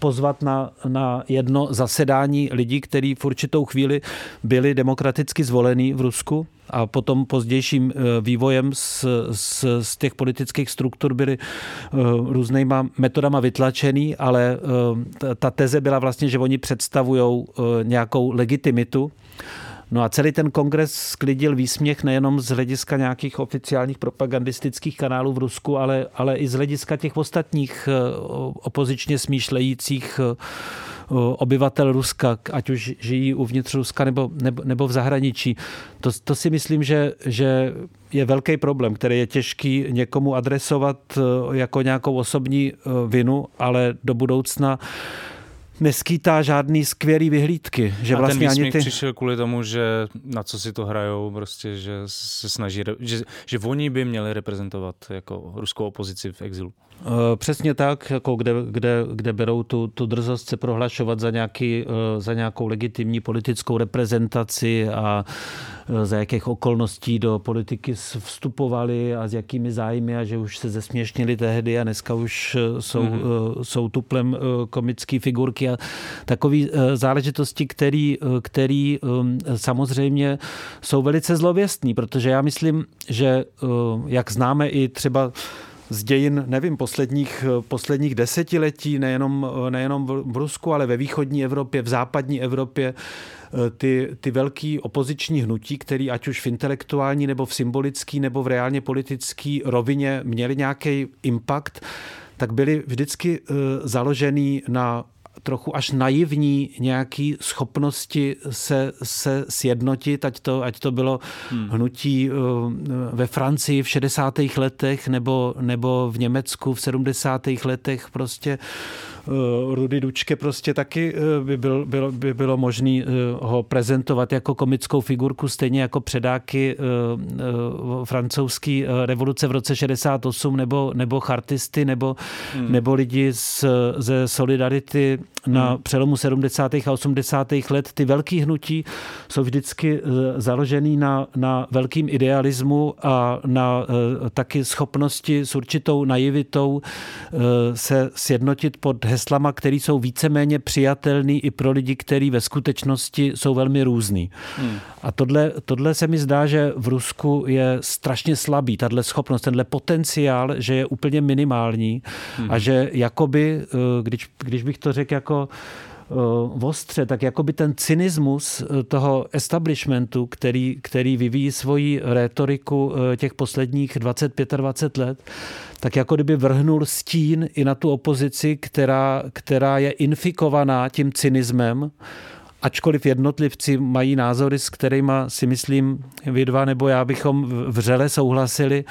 pozvat na, na jedno zasedání lidí, kteří v určitou chvíli byli demokraticky zvolení v Rusku a potom pozdějším eh, vývojem z, z, z těch politických struktur byly eh, různýma metodama vytlačený, ale eh, ta teze byla vlastně, že oni představují nějakou legitimitu No a celý ten kongres sklidil výsměch nejenom z hlediska nějakých oficiálních propagandistických kanálů v Rusku, ale, ale i z hlediska těch ostatních eh, opozičně smýšlejících eh, obyvatel Ruska, ať už žijí uvnitř Ruska nebo, nebo, nebo v zahraničí. To, to si myslím, že, že je velký problém, který je těžký někomu adresovat eh, jako nějakou osobní vinu, ale do budoucna neskýtá žádný skvělý vyhlídky. Že
a
vlastně
ten
ani ty...
přišel kvůli tomu, že na co si to hrajou, prostě, že se snaží, že, že oni by měli reprezentovat jako ruskou opozici v exilu.
Eh, přesně tak, jako kde, kde, kde berou tu, tu drzost se prohlašovat za, nějaký, eh, za nějakou legitimní politickou reprezentaci a eh, za jakých okolností do politiky vstupovali a s jakými zájmy a že už se zesměšnili tehdy a dneska už jsou, mm-hmm. jsou tuplem komické figurky a takové záležitosti, který, který samozřejmě jsou velice zlověstný, protože já myslím, že jak známe i třeba z dějin, nevím, posledních, posledních desetiletí, nejenom, nejenom v Rusku, ale ve východní Evropě, v západní Evropě, ty, ty velký opoziční hnutí, který ať už v intelektuální nebo v symbolický nebo v reálně politický rovině měli nějaký impact, tak byly vždycky eh, založený na trochu až naivní nějaký schopnosti se, se sjednotit, ať to, ať to bylo hmm. hnutí eh, ve Francii v 60. letech nebo, nebo v Německu v 70. letech prostě Rudy Dučke prostě taky eh, by, byl, bylo, by bylo možné eh, ho prezentovat jako komickou figurku, stejně jako předáky francouzské revoluce v roce 68 nebo, nebo chartisty nebo, hmm. nebo lidi z, ze Solidarity na hmm. přelomu 70. a 80. let. Ty velký hnutí jsou vždycky založený na, na velkým idealismu a na taky schopnosti s určitou naivitou se sjednotit pod heslama, které jsou víceméně přijatelný i pro lidi, kteří ve skutečnosti jsou velmi různý. Hmm. A tohle, tohle se mi zdá, že v Rusku je strašně slabý, tahle schopnost, tenhle potenciál, že je úplně minimální hmm. a že jakoby, eh, když, když bych to řekl jako v ostře, tak jakoby ten cynismus eh, toho establishmentu, který, který vyvíjí svoji rétoriku eh, těch posledních 20-25 let, tak jako kdyby vrhnul stín i na tu opozici, která, která je infikovaná tím cynismem, ačkoliv jednotlivci mají názory, s kterými si myslím vy dva nebo já bychom vřele souhlasili,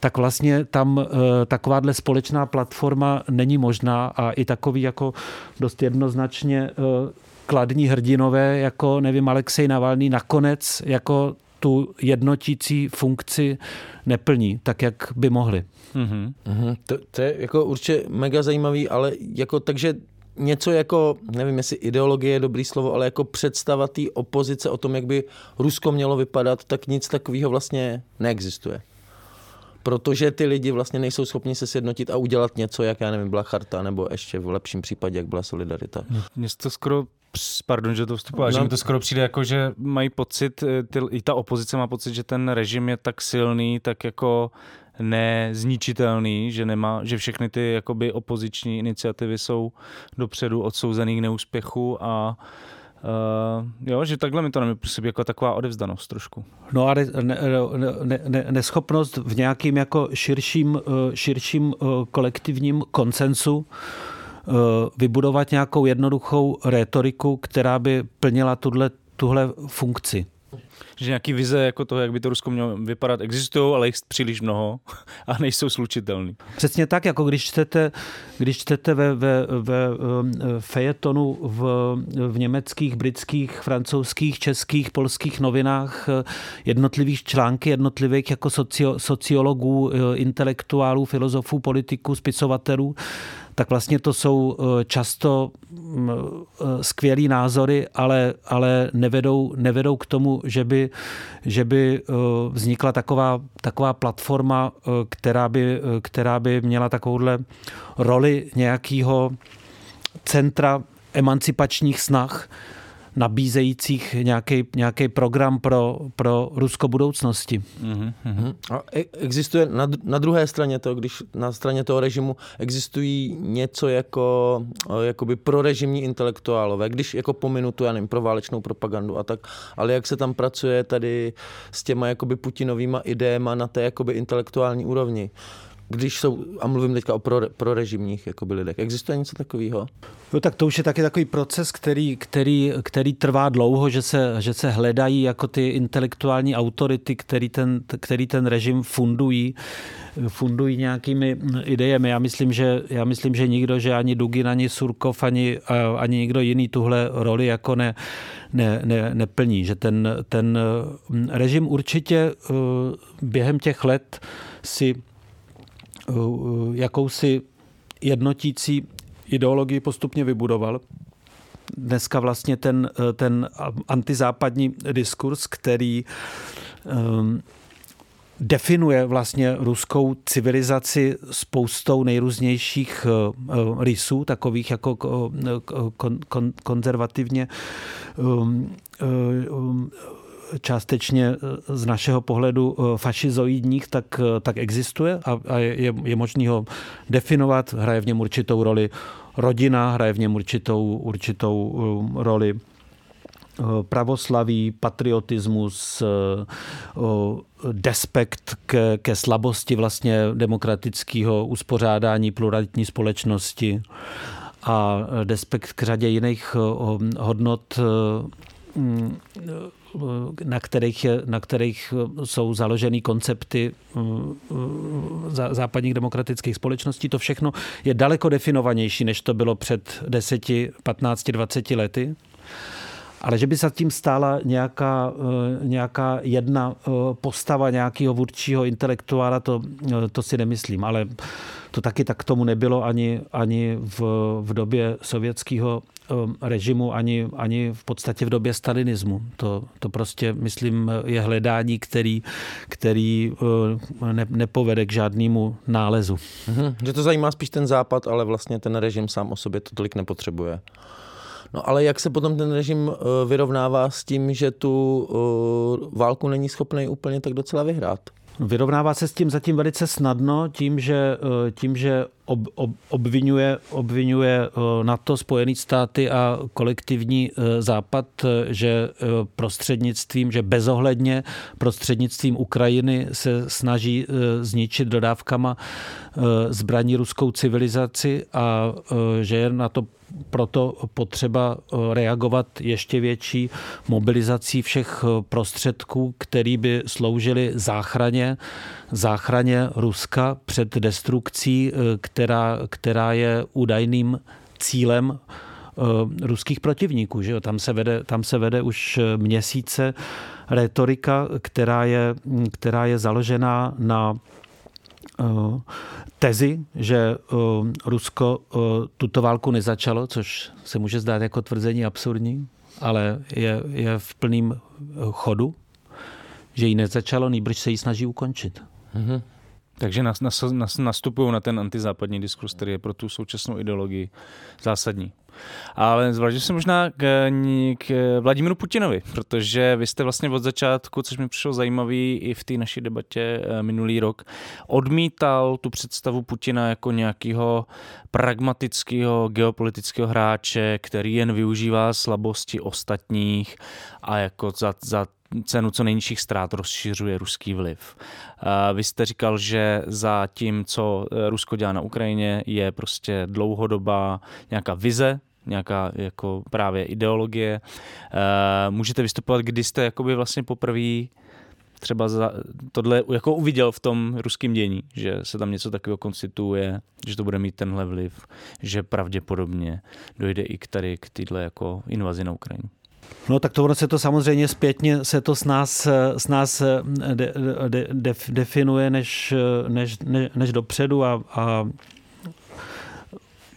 tak vlastně tam e, takováhle společná platforma není možná a i takový jako dost jednoznačně e, kladní hrdinové, jako nevím, Alexej Navalný nakonec jako tu jednotící funkci neplní, tak jak by mohli.
Mm-hmm. Mm-hmm. To, to je jako určitě mega zajímavý, ale jako takže něco jako, nevím jestli ideologie je dobrý slovo, ale jako představa té opozice o tom, jak by Rusko mělo vypadat, tak nic takového vlastně neexistuje. Protože ty lidi vlastně nejsou schopni se sjednotit a udělat něco, jak já nevím, byla charta, nebo ještě v lepším případě, jak byla solidarita.
Mně to skoro pardon, že to vstupuje, no. že mi to skoro přijde jako, že mají pocit, eh, ty, i ta opozice má pocit, že ten režim je tak silný, tak jako nezničitelný, že, nemá, že všechny ty jakoby opoziční iniciativy jsou dopředu odsouzený k neúspěchu a Uh, jo, že takhle mi to nepůsobí jako taková odevzdanost trošku.
No a ne, ne, ne, ne, neschopnost v nějakým jako širším, eh, širším eh, kolektivním konsensu vybudovat nějakou jednoduchou rétoriku, která by plnila tuhle, tuhle funkci
že nějaký vize jako toho, jak by to Rusko mělo vypadat, existují, ale jich příliš mnoho a nejsou slučitelný.
Přesně tak, jako když čtete, když čtete ve, ve, ve um, fejetonu v, v německých, britských, francouzských, českých, polských novinách eh, jednotlivých články jednotlivých jako socio, sociologů, eh, intelektuálů, filozofů, politiků, spisovatelů, tak vlastně to jsou eh, často mm, eh, skvělý názory, ale, ale nevedou, nevedou k tomu, že by, že by eh, vznikla taková, taková platforma, která by, která by měla takovouhle roli nějakého centra emancipačních snah, nabízejících nějaký, nějaký program pro, pro Rusko budoucnosti. Mm-hmm.
A e, existuje na, na druhé straně to, když na straně toho režimu existují něco jako jakoby prorežimní intelektuálové, když jako pominu tu, já nevím, pro válečnou propagandu a tak, ale jak se tam pracuje tady s těma jakoby Putinovýma idéma na té jakoby intelektuální úrovni když jsou, a mluvím teďka o pro, prorežimních jakoby lidech. Existuje něco takového?
No tak to už je taky takový proces, který, který, který trvá dlouho, že se, že se hledají jako ty intelektuální autority, který ten, který ten režim fundují, fundují nějakými idejemi. Já myslím, že, já myslím, že nikdo, že ani Dugin, ani Surkov, ani, ani nikdo jiný tuhle roli jako ne, ne, ne, neplní. Že ten, ten režim určitě eh, během těch let si jakousi jednotící ideologii postupně vybudoval. Dneska vlastně ten, eh, ten antizápadní diskurs, který um, definuje vlastně ruskou civilizaci spoustou nejrůznějších rysů, takových jako kon, kon, konzervativně um, um, částečně eh, z našeho pohledu eh, fašizoidních, tak, eh, tak existuje a, a je, je možný ho definovat. Hraje v něm určitou roli rodina, hraje v něm určitou, určitou roli pravoslaví, patriotismus, despekt ke, ke slabosti vlastně demokratického uspořádání pluralitní společnosti a despekt k řadě jiných západních mm, na kterých, na kterých jsou založeny koncepty mm, západních demokratických společností. To všechno je daleko definovanější, než to bylo před 10, 15, 20 lety. Ale že by se tím stála nějaká, nějaká jedna postava nějakého vůdčího intelektuála, to, to si nemyslím. Ale to taky tak tomu nebylo ani, ani v, v době sovětského režimu, ani, ani v podstatě v době stalinismu. To, to prostě, myslím, je hledání, který, který ne, nepovede k žádnému nálezu.
Mhm, že to zajímá spíš ten západ, ale vlastně ten režim sám o sobě to tolik nepotřebuje. No ale jak se potom ten režim eh, vyrovnává s tím, že tu eh, válku není schopný úplně tak docela vyhrát?
Vyrovnává se s tím zatím velice snadno, tím, že, eh, tím, že ob, ob, obvinuje, obvinuje NATO, Spojené státy a kolektivní západ, že prostřednictvím, že bezohledně prostřednictvím Ukrajiny se snaží zničit dodávkama zbraní ruskou civilizaci a že je na to proto potřeba eh, reagovat ještě větší mobilizací všech eh, prostředků, které by sloužily záchraně, záchraně Ruska před destrukcí, eh, která, která je údajným cílem ruských protivníků. Že Tam, se vede, tam se vede už měsíce retorika, která je, která je založená na tezi, že eh, Rusko eh, tuto válku nezačalo, což se může zdát jako tvrzení absurdní, ale je, je v plném eh, chodu, že ji nezačalo, nýbrž se ji snaží ukončit. Mm-hmm.
Takže nas, nas, nas, nastupují na ten antizápadní diskurs, který je pro tu současnou ideologii zásadní. Ale zvláště se možná k, k Vladimíru Putinovi, protože vy jste vlastně od začátku, což mi přišlo zajímavý i v té naší debatě eh, minulý rok, odmítal tu představu Putina jako nějakého pragmatického geopolitického hráče, který jen využívá slabosti ostatních a jako za, za cenu co nejnižších ztrát rozšiřuje ruský vliv. Vy jste říkal, že za tím, co e, Rusko dělá na Ukrajině, je prostě dlouhodobá nějaká vize, nějaká jako právě ideologie. Můžete vystupovat, kdy jste jakoby vlastně poprvé třeba za tohle jako uviděl v tom ruském dění, že se tam něco takového konstituje, že to bude mít tenhle vliv, že pravděpodobně dojde i k tady k téhle jako invazi na Ukrajinu.
No tak to se to samozřejmě zpětně se to s nás, s nás de, de, de, definuje než, než, ne, než dopředu a, a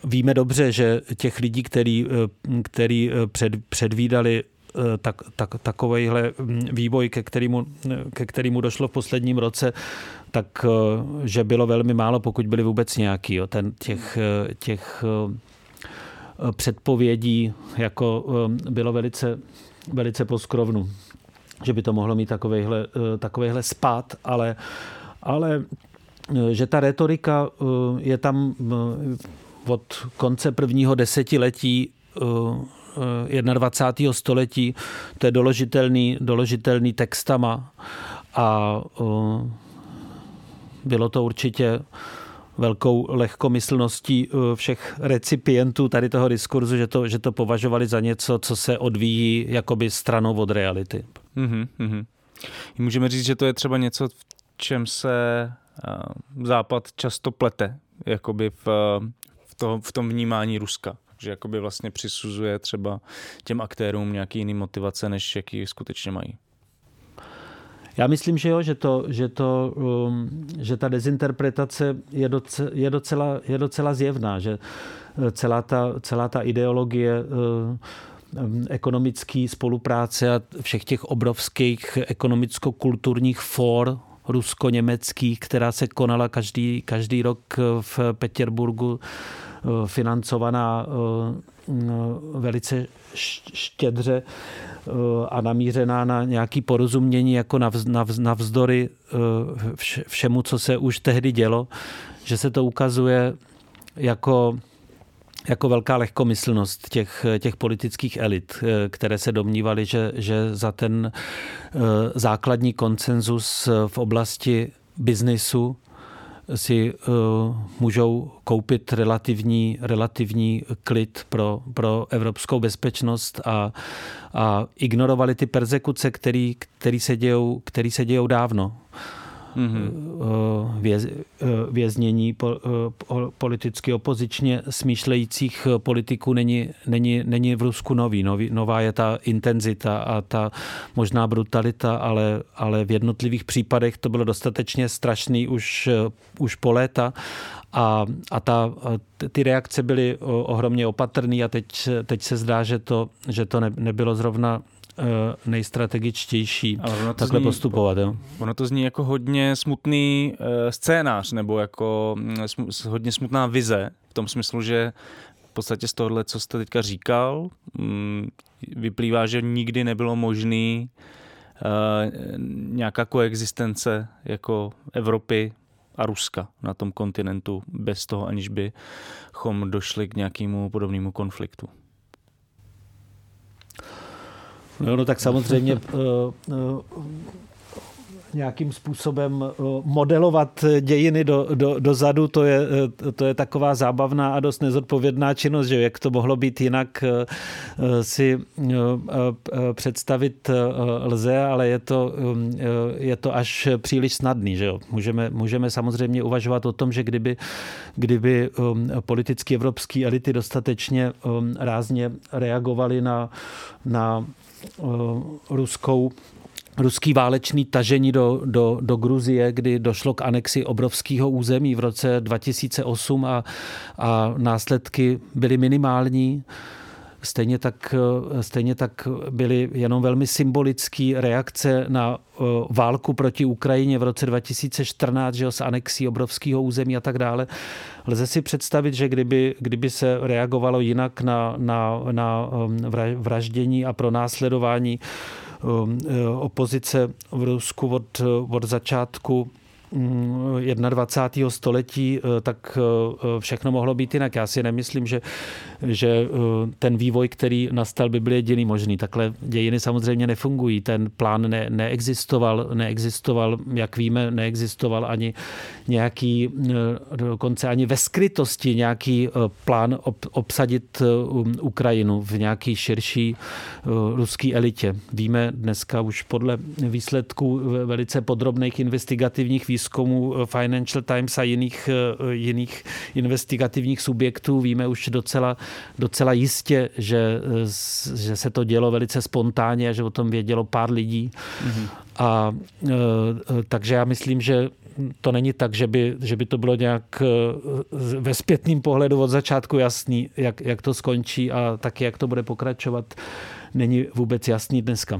víme dobře, že těch lidí, který, který před, předvídali tak, tak, takovejhle vývoj, ke kterému, ke kterému došlo v posledním roce, tak že bylo velmi málo, pokud byly vůbec nějaký. Jo. Ten, těch, těch předpovědí jako eh, bylo velice, velice poskrovnu, že by to mohlo mít takovejhle, eh, takovejhle spát, ale, ale eh, že ta retorika je tam od konce prvního desetiletí 21. století, to je doložitelný, doložitelný textama a bylo to určitě velkou lehkomyslností všech recipientů tady toho diskurzu, že to, že to považovali za něco, co se odvíjí jakoby stranou od reality. Mm-hmm.
Můžeme říct, že to je třeba něco, v čem se Západ často plete, jakoby v, v, to, v tom vnímání Ruska že jakoby vlastně přisuzuje třeba těm aktérům nějaký jiný motivace, než jaký skutečně mají.
Já myslím, že jo, že, to, že, to, um, že ta dezinterpretace je docela, je, docela, je docela zjevná, že eh, celá ta, celá ta ideologie uh, um, ekonomické spolupráce a všech těch obrovských ekonomicko-kulturních for rusko-německých, která se konala každý, každý rok v Petěrburgu, financovaná velice štědře eh, a namířená na nějaký porozumění jako navzdory eh, všemu, co se už tehdy dělo, že se to ukazuje jako jako velká lehkomyslnost těch, těch politických elit, eh, které se domnívali, že, že za ten základní koncenzus v oblasti biznisu si uh, můžou koupit relativní, relativní klid pro, pro evropskou bezpečnost a, a ignorovali ty persekuce, které se dějou dávno mm-hmm. věz, eh, věznění eh, politicky opozičně smýšlejících politiků není, není, není v Rusku nový. nový. Nová je ta intenzita a ta možná brutalita, ale, ale v jednotlivých případech to bylo dostatečně strašný už, už po léta a, a ta, ty reakce byly ohromně opatrné a teď, teď se zdá, že to, že to ne, nebylo zrovna Eh, nejstrategičtější takhle zní, postupovat. Jo?
Ono to zní jako hodně smutný uh, scénář nebo jako mm, hodně smutná vize v tom smyslu, že v podstatě z tohohle, co jste teďka říkal, um, vyplývá, že nikdy nebylo možný uh, nějaká koexistence jako Evropy a Ruska na tom kontinentu bez toho, aniž bychom došli k nějakému podobnému konfliktu.
No, no tak samozřejmě uh, uh, nějakým způsobem eh, modelovat dějiny do, do, dozadu, to je, to je taková zábavná a dost nezodpovědná činnost, že jak to mohlo být jinak si představit lze, ale je to, je to až příliš snadný. Že jo? Můžeme, můžeme samozřejmě uvažovat o tom, že kdyby, kdyby politicky evropské elity dostatečně rázně reagovaly na, na Eh, ruskou ruský válečný tažení do, do, do Gruzie, kdy došlo k anexi obrovského území v roce 2008 a, a následky byly minimální. Stejně tak, eh, stejně tak byly jenom velmi symbolické reakce na eh, válku proti Ukrajině v roce 2014, že s anexí obrovského území a tak dále. Lze si představit, že kdyby, kdyby se reagovalo jinak na, na, na eh, vraždění a pronásledování opozice v Rusku od, od začátku 21. Mm, století, eh, tak eh, všechno mohlo být jinak. Já si nemyslím, že, že eh, ten vývoj, který nastal, by byl jediný možný. Takhle dějiny samozřejmě nefungují. Ten plán ne, neexistoval, neexistoval, jak víme, neexistoval ani nějaký, dokonce ani ve skrytosti nějaký plán ob, obsadit Ukrajinu v nějaký širší ruský elitě. Víme dneska už podle výsledků velice podrobných investigativních eh, Financial Times a jiných, eh, jiných investigativních subjektů víme už docela, docela jistě, že, eh, že se to dělo velice spontánně a že o tom vědělo pár lidí. Mm-hmm. A takže já myslím, že to není tak, že by, že by to bylo nějak ve zpětným pohledu od začátku jasný, jak, jak to skončí a taky, jak to bude pokračovat, není vůbec jasný dneska.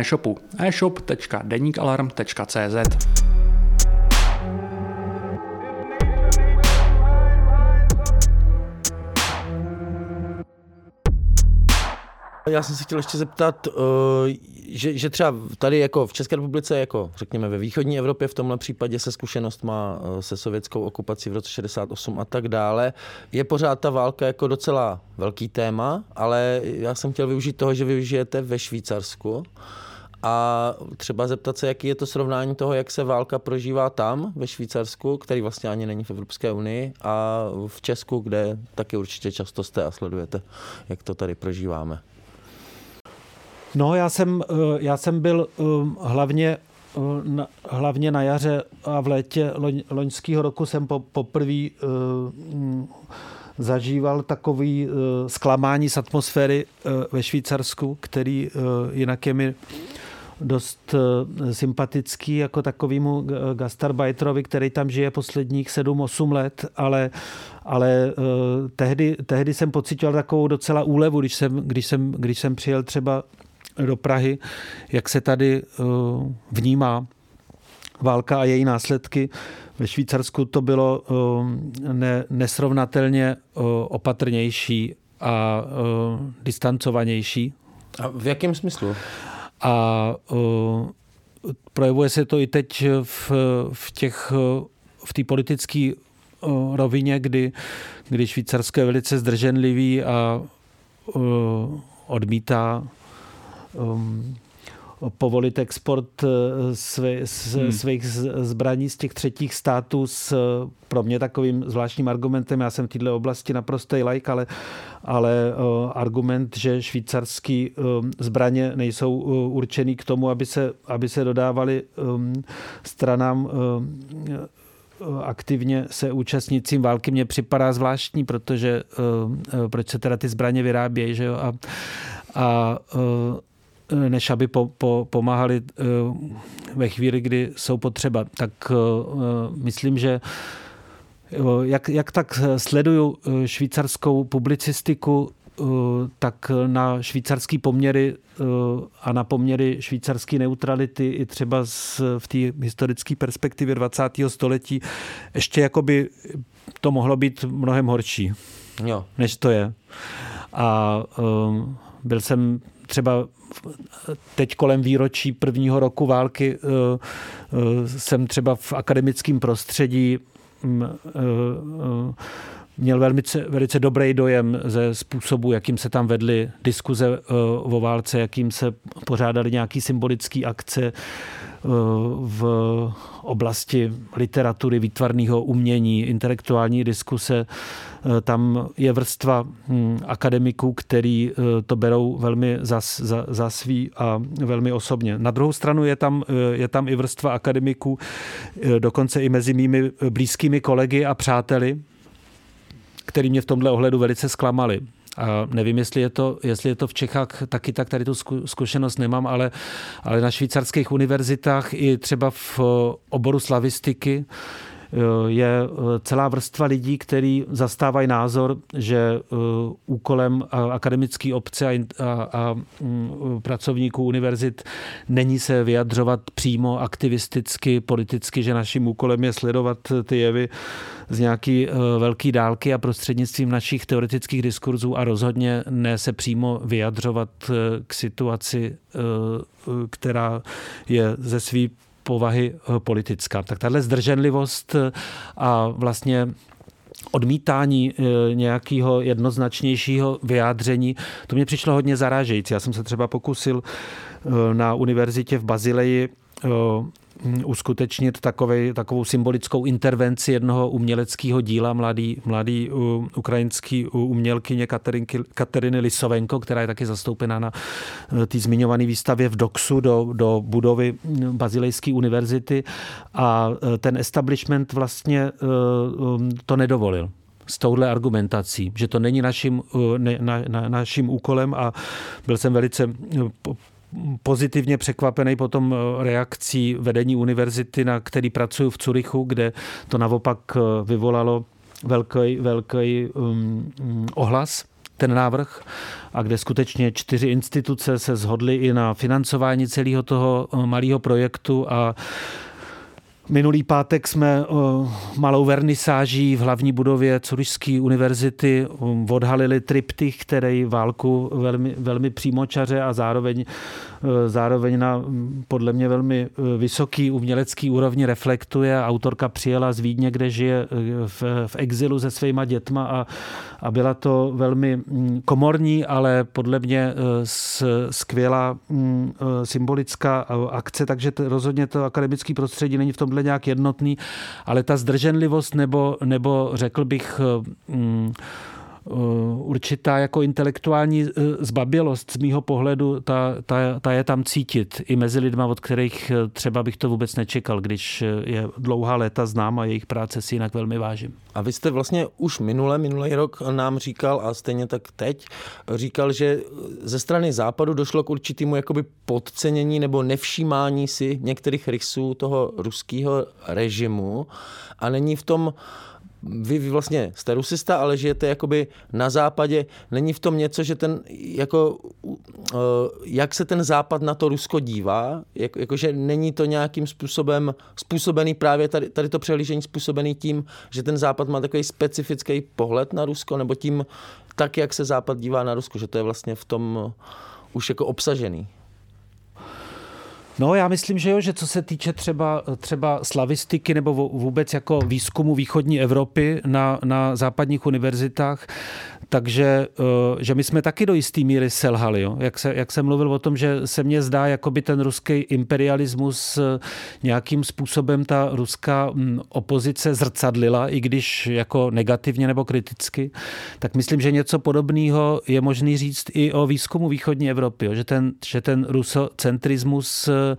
e-shopu e-shop.denikalarm.cz.
Já jsem si chtěl ještě zeptat, eh, že, že třeba tady jako v České republice, jako řekněme ve východní Evropě v tomhle případě se zkušenost má eh, se sovětskou okupací v roce 68 a tak dále, je pořád ta válka jako docela velký téma, ale já jsem chtěl využít toho, že vy žijete ve Švýcarsku a třeba zeptat se, jaký je to srovnání toho, jak se válka prožívá tam ve Švýcarsku, který vlastně ani není v Evropské unii, a v Česku, kde taky určitě často jste a sledujete, jak to tady prožíváme.
No, já jsem, eh, já jsem byl eh, hlavně eh, hlavně na jaře a v létě loň, loňského roku jsem po, poprvé uh, zažíval takový zklamání z atmosféry ve Švýcarsku, který jinak je mi dost sympatický jako takovýmu gastarbajterovi, který tam žije posledních 7-8 let, ale, ale tehdy, tehdy jsem pocitoval takovou docela úlevu, když jsem, když jsem, když jsem přijel třeba do Prahy, jak se tady eh, vnímá válka a její následky. Ve Švýcarsku to bylo eh, ne, nesrovnatelně eh, opatrnější a distancovanější.
A v jakém smyslu?
A projevuje se to i teď v, v těch v té politické rovině, kdy, kdy Švýcarsko je velice zdrženlivý a odmítá um, povolit export eh, své, hmm. svých zbraní z těch třetích států s pro mě takovým zvláštním argumentem, já jsem v této oblasti naprostý like, ale, ale uh, argument, že švýcarský um, zbraně nejsou určený k tomu, aby se, aby se dodávali um, stranám aktivně se účastnícím války mě připadá zvláštní, protože proč se teda ty zbraně vyrábějí, že jo? A, a než aby po, po, pomáhali eh, ve chvíli, kdy jsou potřeba. Tak eh, myslím, že eh, jak, jak tak sleduju švýcarskou publicistiku, tak na švýcarský poměry a na poměry švýcarské neutrality i třeba v té historické perspektivě 20. století ještě jakoby to mohlo být mnohem horší, jo. než to je. A byl jsem třeba teď kolem výročí prvního roku války eh, eh, jsem třeba v akademickém prostředí mm, eh, měl velmi, velice dobrý dojem ze způsobu, jakým se tam vedly diskuze o válce, jakým se pořádali nějaký symbolické akce v oblasti literatury, výtvarného umění, intelektuální diskuse. Tam je vrstva hm, akademiků, který eh, to berou velmi za, za, za svý a velmi osobně. Na druhou stranu je tam, eh, je tam i vrstva akademiků, eh, dokonce i mezi mými blízkými kolegy a přáteli, který mě v tomhle ohledu velice zklamali. A nevím, jestli je, to, jestli je to v Čechách taky tak, tady tu zkušenost nemám, ale, ale na švýcarských univerzitách i třeba v oboru slavistiky je eh, celá vrstva lidí, kteří zastávají názor, že eh, úkolem akademické obce a, a, a mm, pracovníků univerzit není se vyjadřovat přímo aktivisticky, politicky, že naším úkolem je sledovat ty jevy z nějaký eh, velký dálky a prostřednictvím našich teoretických diskurzů a rozhodně ne se přímo vyjadřovat k situaci, která je ze svý povahy eh, politická. Tak tahle zdrženlivost eh, a vlastně odmítání eh, nějakého jednoznačnějšího vyjádření, to mě přišlo hodně zarážející. Já jsem se třeba pokusil na univerzitě v Bazileji uskutečnit takovej, takovou symbolickou intervenci jednoho uměleckého díla mladý, mladý ukrajinský umělkyně Katerinky, Kateriny Lisovenko, která je taky zastoupená na uh, té zmiňované výstavě v Doxu do, do budovy mm, Bazilejské univerzity. A uh, ten establishment vlastně um, to nedovolil s touhle argumentací, že to není naším, na, na, naším úkolem a byl jsem velice pozitivně překvapený potom reakcí vedení univerzity, na který pracuji v Curychu, kde to naopak vyvolalo velký, velký um, ohlas ten návrh a kde skutečně čtyři instituce se shodly i na financování celého toho uh, malého projektu a Minulý pátek jsme uh, malou vernisáží v hlavní budově Curyšské univerzity um, odhalili triptych, který válku velmi, velmi přímočaře a zároveň Eh, zároveň na mm, podle mě velmi eh, vysoký umělecký úrovni reflektuje. Autorka přijela z Vídně, kde žije eh, v, v exilu se svýma dětma a, a byla to velmi mm, komorní, ale podle mě skvělá mm, symbolická akce, takže rozhodně to akademické prostředí není v tomhle nějak jednotný, ale ta zdrženlivost nebo, nebo řekl bych Eh, určitá jako intelektuální eh, zbabělost z mýho pohledu, ta, ta, ta je tam cítit i mezi lidma, od kterých eh, třeba bych to vůbec nečekal, když je dlouhá léta znám a jejich práce si jinak velmi vážím.
A vy jste vlastně už minule, minulý rok nám říkal, a stejně tak teď, říkal, že ze strany západu došlo k určitému jakoby podcenění nebo nevšímání si některých rysů toho ruského režimu a není v tom vy, vy vlastně jste rusista, ale žijete jakoby na západě. Není v tom něco, že ten, jako, uh, jak se ten západ na to Rusko dívá, jak, jakože není to nějakým způsobem způsobený právě tady, tady to přehlížení způsobený tím, že ten západ má takový specifický pohled na Rusko, nebo tím tak, jak se západ dívá na Rusko, že to je vlastně v tom už jako obsažený.
No já myslím, že jo, že co se týče třeba, třeba slavistiky nebo vůbec jako výzkumu východní Evropy na, na západních univerzitách, takže eh, že my jsme taky do jistý míry selhali. Jo? Jak, se, jak jsem mluvil o tom, že se mně zdá, jako by ten ruský imperialismus eh, nějakým způsobem ta ruská hm, opozice zrcadlila, i když jako negativně nebo kriticky, tak myslím, že něco podobného je možný říct i o výzkumu východní Evropy. Jo? Že, ten, že ten rusocentrismus eh,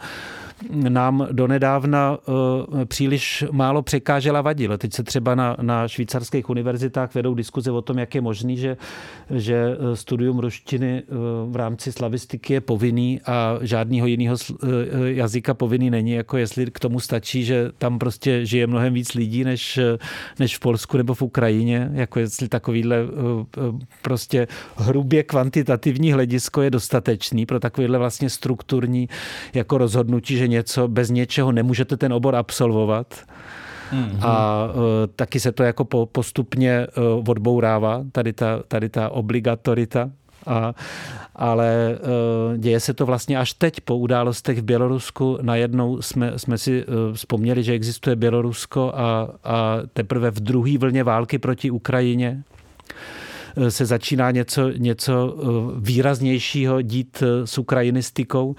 nám donedávna eh, příliš málo překážela vadil. Teď se třeba na, na švýcarských univerzitách vedou diskuze o tom, jak je možný, že, že eh, studium ruštiny eh, v rámci slavistiky je povinný a žádného jiného jazyka povinný není, jako jestli k tomu stačí, že tam prostě žije mnohem víc lidí než, než v Polsku nebo v Ukrajině, jako jestli takovýhle prostě hrubě kvantitativní hledisko je dostatečný pro takovýhle vlastně strukturní jako rozhodnutí, že něco, bez něčeho nemůžete ten obor absolvovat. Mm-hmm. A uh, taky se to jako po, postupně uh, odbourává, tady ta, tady ta obligatorita. A, ale uh, děje se to vlastně až teď po událostech v Bělorusku. Najednou jsme, jsme si uh, vzpomněli, že existuje Bělorusko a, a teprve v druhé vlně války proti Ukrajině se začíná něco, něco eh, výraznějšího dít eh, s ukrajinistikou.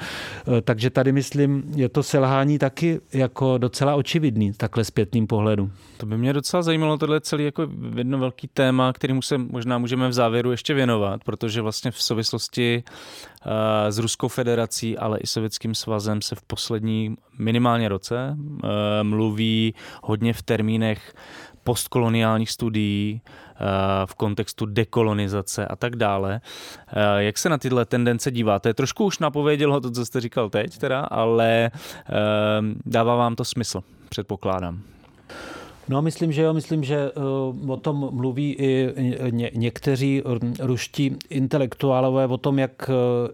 Takže tady myslím, je to selhání taky jako docela očividný, takhle zpětným pohledu.
To by mě docela zajímalo tohle celý jako jedno velký téma, kterým se možná můžeme v závěru ještě věnovat, protože vlastně v souvislosti s Ruskou federací, ale i Sovětským svazem se v poslední minimálně roce mluví hodně v termínech postkoloniálních studií, eh, v kontextu dekolonizace a tak dále. Eh, jak se na tyhle tendence díváte? Trošku už napověděl to, co jste říkal teď, teda, ale eh, dává vám to smysl, předpokládám.
No, myslím, že jo, myslím, že o tom mluví i ně, někteří ruští intelektuálové o tom, jak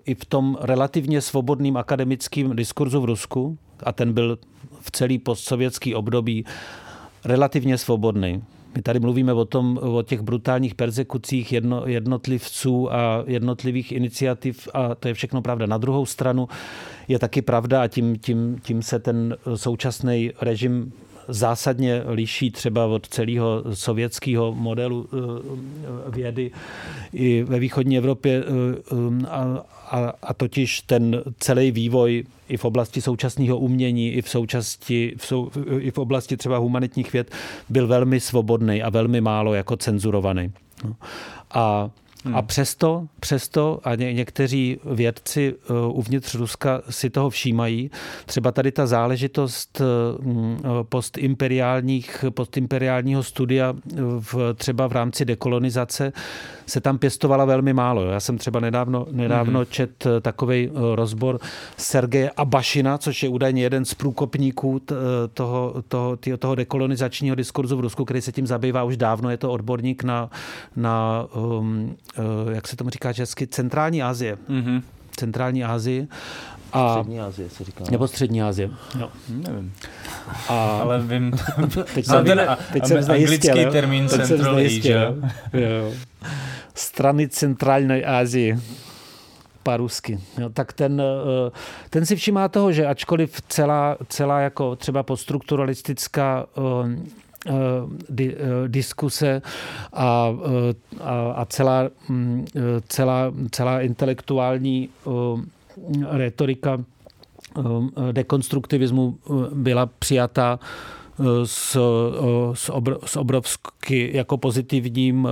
i v tom relativně svobodným akademickém diskurzu v Rusku, a ten byl v celý postsovětský období relativně svobodný. My tady mluvíme o, tom, o těch brutálních persekucích jedno, jednotlivců a jednotlivých iniciativ a to je všechno pravda. Na druhou stranu je taky pravda a tím, tím, tím se ten současný režim zásadně liší třeba od celého sovětského modelu eh, vědy i ve východní Evropě eh, a, a, a totiž ten celý vývoj i v oblasti současného umění, i v, současti, v, sou, i v oblasti třeba humanitních věd byl velmi svobodný a velmi málo jako cenzurovaný. No. A Hmm. A přesto, přesto a ně, někteří vědci uh, uvnitř Ruska si toho všímají. Třeba tady ta záležitost uh, postimperiálních, postimperiálního studia v, třeba v rámci dekolonizace se tam pěstovala velmi málo. Já jsem třeba nedávno, nedávno mm-hmm. čet takový rozbor Sergeje Abašina, což je údajně jeden z průkopníků toho, toho, toho dekolonizačního diskurzu v Rusku, který se tím zabývá už dávno. Je to odborník na, na um, jak se tomu říká česky, centrální Asie. Mm-hmm. Centrální Asii.
A, střední Asie se říká.
Nebo střední Asie.
Jo. Nevím. A, ale vím. teď jsem,
ten teď jsem
anglický termín teď Central Asia.
Strany centrální Asie parusky. Jo, tak ten, eh, ten si všimá toho, že ačkoliv celá, celá jako třeba poststrukturalistická eh, Eh, di, diskuse a, a, a celá, mm, celá, celá intelektuální retorika dekonstruktivismu byla přijata s, s, obr, s obrovsky jako pozitivním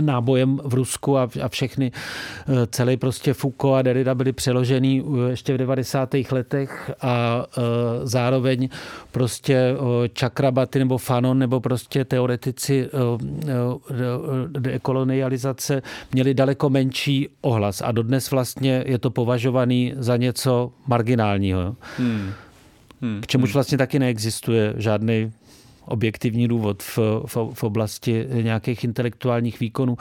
nábojem v Rusku a, a všechny, eh, celý prostě Foucault a Derrida byli přeložený eh, ještě v 90. letech a eh, zároveň prostě Chakrabaty nebo Fanon nebo prostě teoretici dekolonializace měli daleko menší ohlas a dodnes vlastně je to považovaný za něco marginálního. Hmm. Hmm. K čemuž hmm. vlastně taky neexistuje žádný objektivní důvod v, v, v oblasti nějakých intelektuálních výkonů.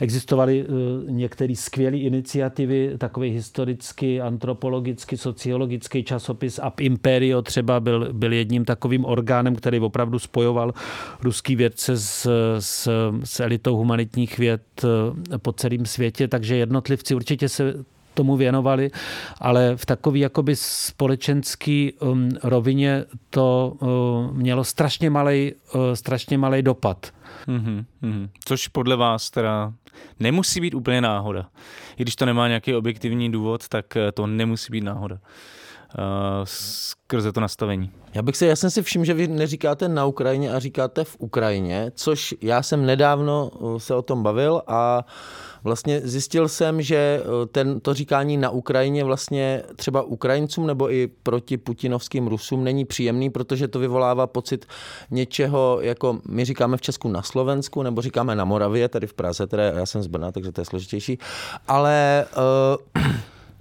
Existovaly eh, některé skvělé iniciativy, takový historický, antropologický, sociologický časopis Up Imperio třeba byl, byl jedním takovým orgánem, který opravdu spojoval ruský vědce s, s, s elitou humanitních věd eh, po celém světě, takže jednotlivci určitě se tomu věnovali, ale v takové jakoby společenský um, rovině to uh, mělo strašně malý uh, strašně malý dopad. Mm-hmm,
mm-hmm. Což podle vás teda nemusí být úplně náhoda. I když to nemá nějaký objektivní důvod, tak uh, to nemusí být náhoda. Uh, skrze to nastavení.
Já bych se, já jsem si všiml, že vy neříkáte na Ukrajině a říkáte v Ukrajině, což já jsem nedávno uh, se o tom bavil a Vlastně zjistil jsem, že eh, ten, to říkání na Ukrajině vlastně třeba Ukrajincům nebo i proti putinovským Rusům není příjemný, protože to vyvolává pocit něčeho, jako my říkáme v Česku na Slovensku, nebo říkáme na Moravě, tady v Praze, teda já jsem z Brna, takže to je složitější, ale... Uh,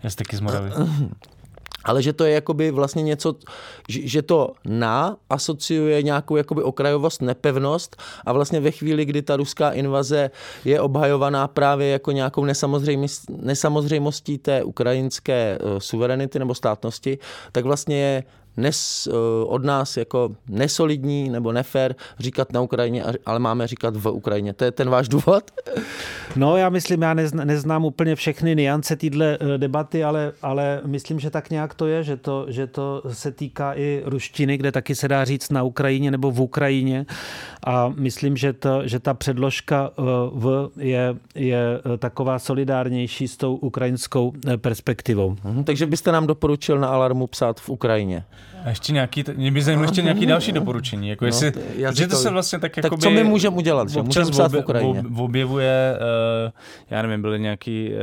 já jsem taky z Moravy.
ale že to je jakoby vlastně něco, že to na asociuje nějakou jakoby okrajovost, nepevnost a vlastně ve chvíli, kdy ta ruská invaze je obhajovaná právě jako nějakou nesamozřejmostí té ukrajinské eh, suverenity nebo státnosti, tak vlastně je nes, eh, od nás jako nesolidní nebo nefér říkat na Ukrajině, ale máme říkat v Ukrajině. To je ten váš důvod?
No já myslím, já neznám, neznám úplně všechny niance téhle eh, debaty, ale, ale myslím, že tak nějak to je, že to, že to se týká i ruštiny, kde taky se dá říct na Ukrajině nebo v Ukrajině a myslím, že, to, že ta předložka eh, v je, je taková solidárnější s tou ukrajinskou perspektivou.
Mhm, takže byste nám doporučil na Alarmu psát v Ukrajině?
A ještě nějaký, mě by zajímalo ještě nějaký další doporučení. Jako no, jestli, no, že to se vlastně tak,
tak jakoby, co my můžeme udělat? Že? Můžeme psát v Ukrajině.
objevuje, uh, já nevím, byl nějaký uh,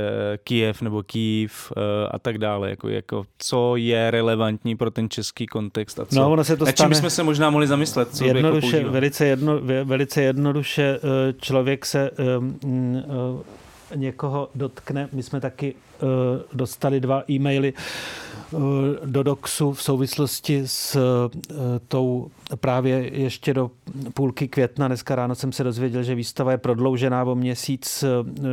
Kiev nebo Kiev uh, a tak dále. Jako, jako, co je relevantní pro ten český kontext a co.
No, ono se to
na čím bychom se možná mohli zamyslet? Co jako
jednoduše, jako velice, jedno, velice jednoduše člověk se um, uh, někoho dotkne. My jsme taky dostali dva e-maily uh, do Doxu v souvislosti s uh, tou právě ještě do půlky května. Dneska ráno jsem se dozvěděl, že výstava je prodloužená o měsíc,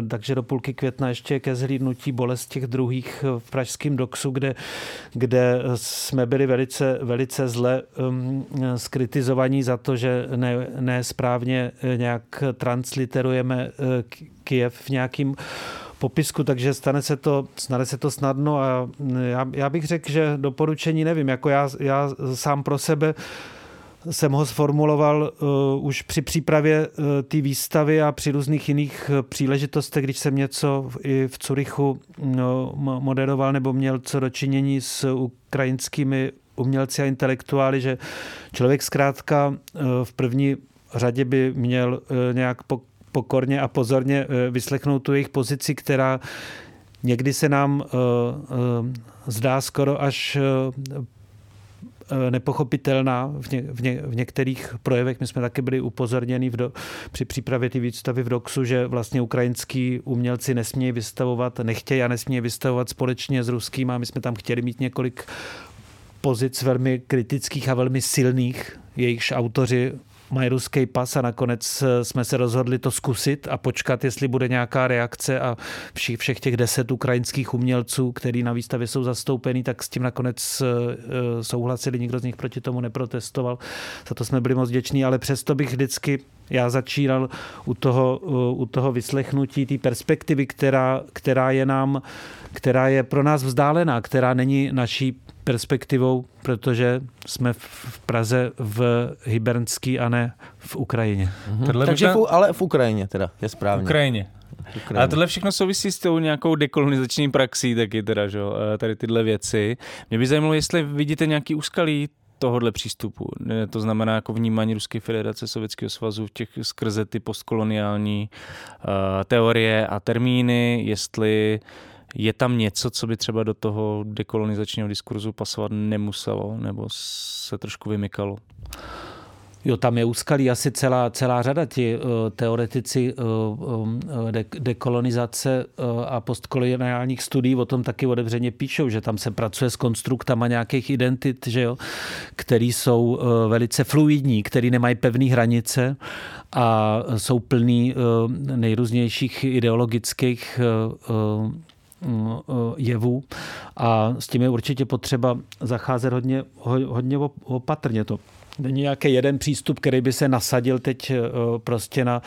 takže do půlky května ještě ke zhlídnutí bolest těch druhých v pražském Doxu, kde, kde jsme byli velice, velice zle um, skritizovaní za to, že ne, ne správně nějak transliterujeme Kiev v nějakým popisku, takže stane se to, stane se to snadno a já, já bych řekl, že doporučení nevím, jako já, já sám pro sebe jsem ho sformuloval uh, už při přípravě uh, té výstavy a při různých jiných uh, příležitostech, když jsem něco v, i v Curychu no, moderoval nebo měl co dočinění s ukrajinskými umělci a intelektuály, že člověk zkrátka uh, v první řadě by měl uh, nějak po, pokorně a pozorně vyslechnout tu jejich pozici, která někdy se nám zdá skoro až Eh, nepochopitelná v, ně, v, ně, v některých projevech. My jsme taky byli upozorněni v do, při přípravě ty výstavy v DOXu, že vlastně ukrajinský umělci nesmějí vystavovat, nechtějí a nesmějí vystavovat společně s ruským a my jsme tam chtěli mít několik pozic velmi kritických a velmi silných, jejichž autoři mají ruský pas a nakonec eh, jsme se rozhodli to zkusit a počkat, jestli bude nějaká reakce a všech, všech těch deset ukrajinských umělců, který na výstavě jsou zastoupení, tak s tím nakonec eh, eh, souhlasili, nikdo z nich proti tomu neprotestoval. Za to jsme byli moc vděční, ale přesto bych vždycky já začínal u toho, u toho vyslechnutí té perspektivy, která, která je nám, která je pro nás vzdálená, která není naší perspektivou, protože jsme v Praze v Hybernský a ne v Ukrajině.
Mhm. Takže v, ale v Ukrajině teda, je správně.
V Ukrajině. Ukrajině. A tohle všechno souvisí s tou nějakou dekolonizační praxí taky teda, že? tady tyhle věci. Mě by zajímalo, jestli vidíte nějaký úskalí tohohle přístupu. To znamená jako vnímání Ruské federace, Sovětského svazu v těch skrze ty postkoloniální uh, teorie a termíny, jestli je tam něco, co by třeba do toho dekolonizačního diskurzu pasovat nemuselo, nebo se trošku vymykalo?
Jo, tam je úskalí asi celá, celá řada. Ti uh, teoretici uh, de, dekolonizace uh, a postkoloniálních studií o tom taky otevřeně píšou, že tam se pracuje s konstruktama nějakých identit, že jo, který jsou uh, velice fluidní, který nemají pevné hranice a jsou plný uh, nejrůznějších ideologických uh, jevů a s tím je určitě potřeba zacházet hodně, hodně opatrně. To Není nějaký jeden přístup, který by se nasadil teď eh, prostě na,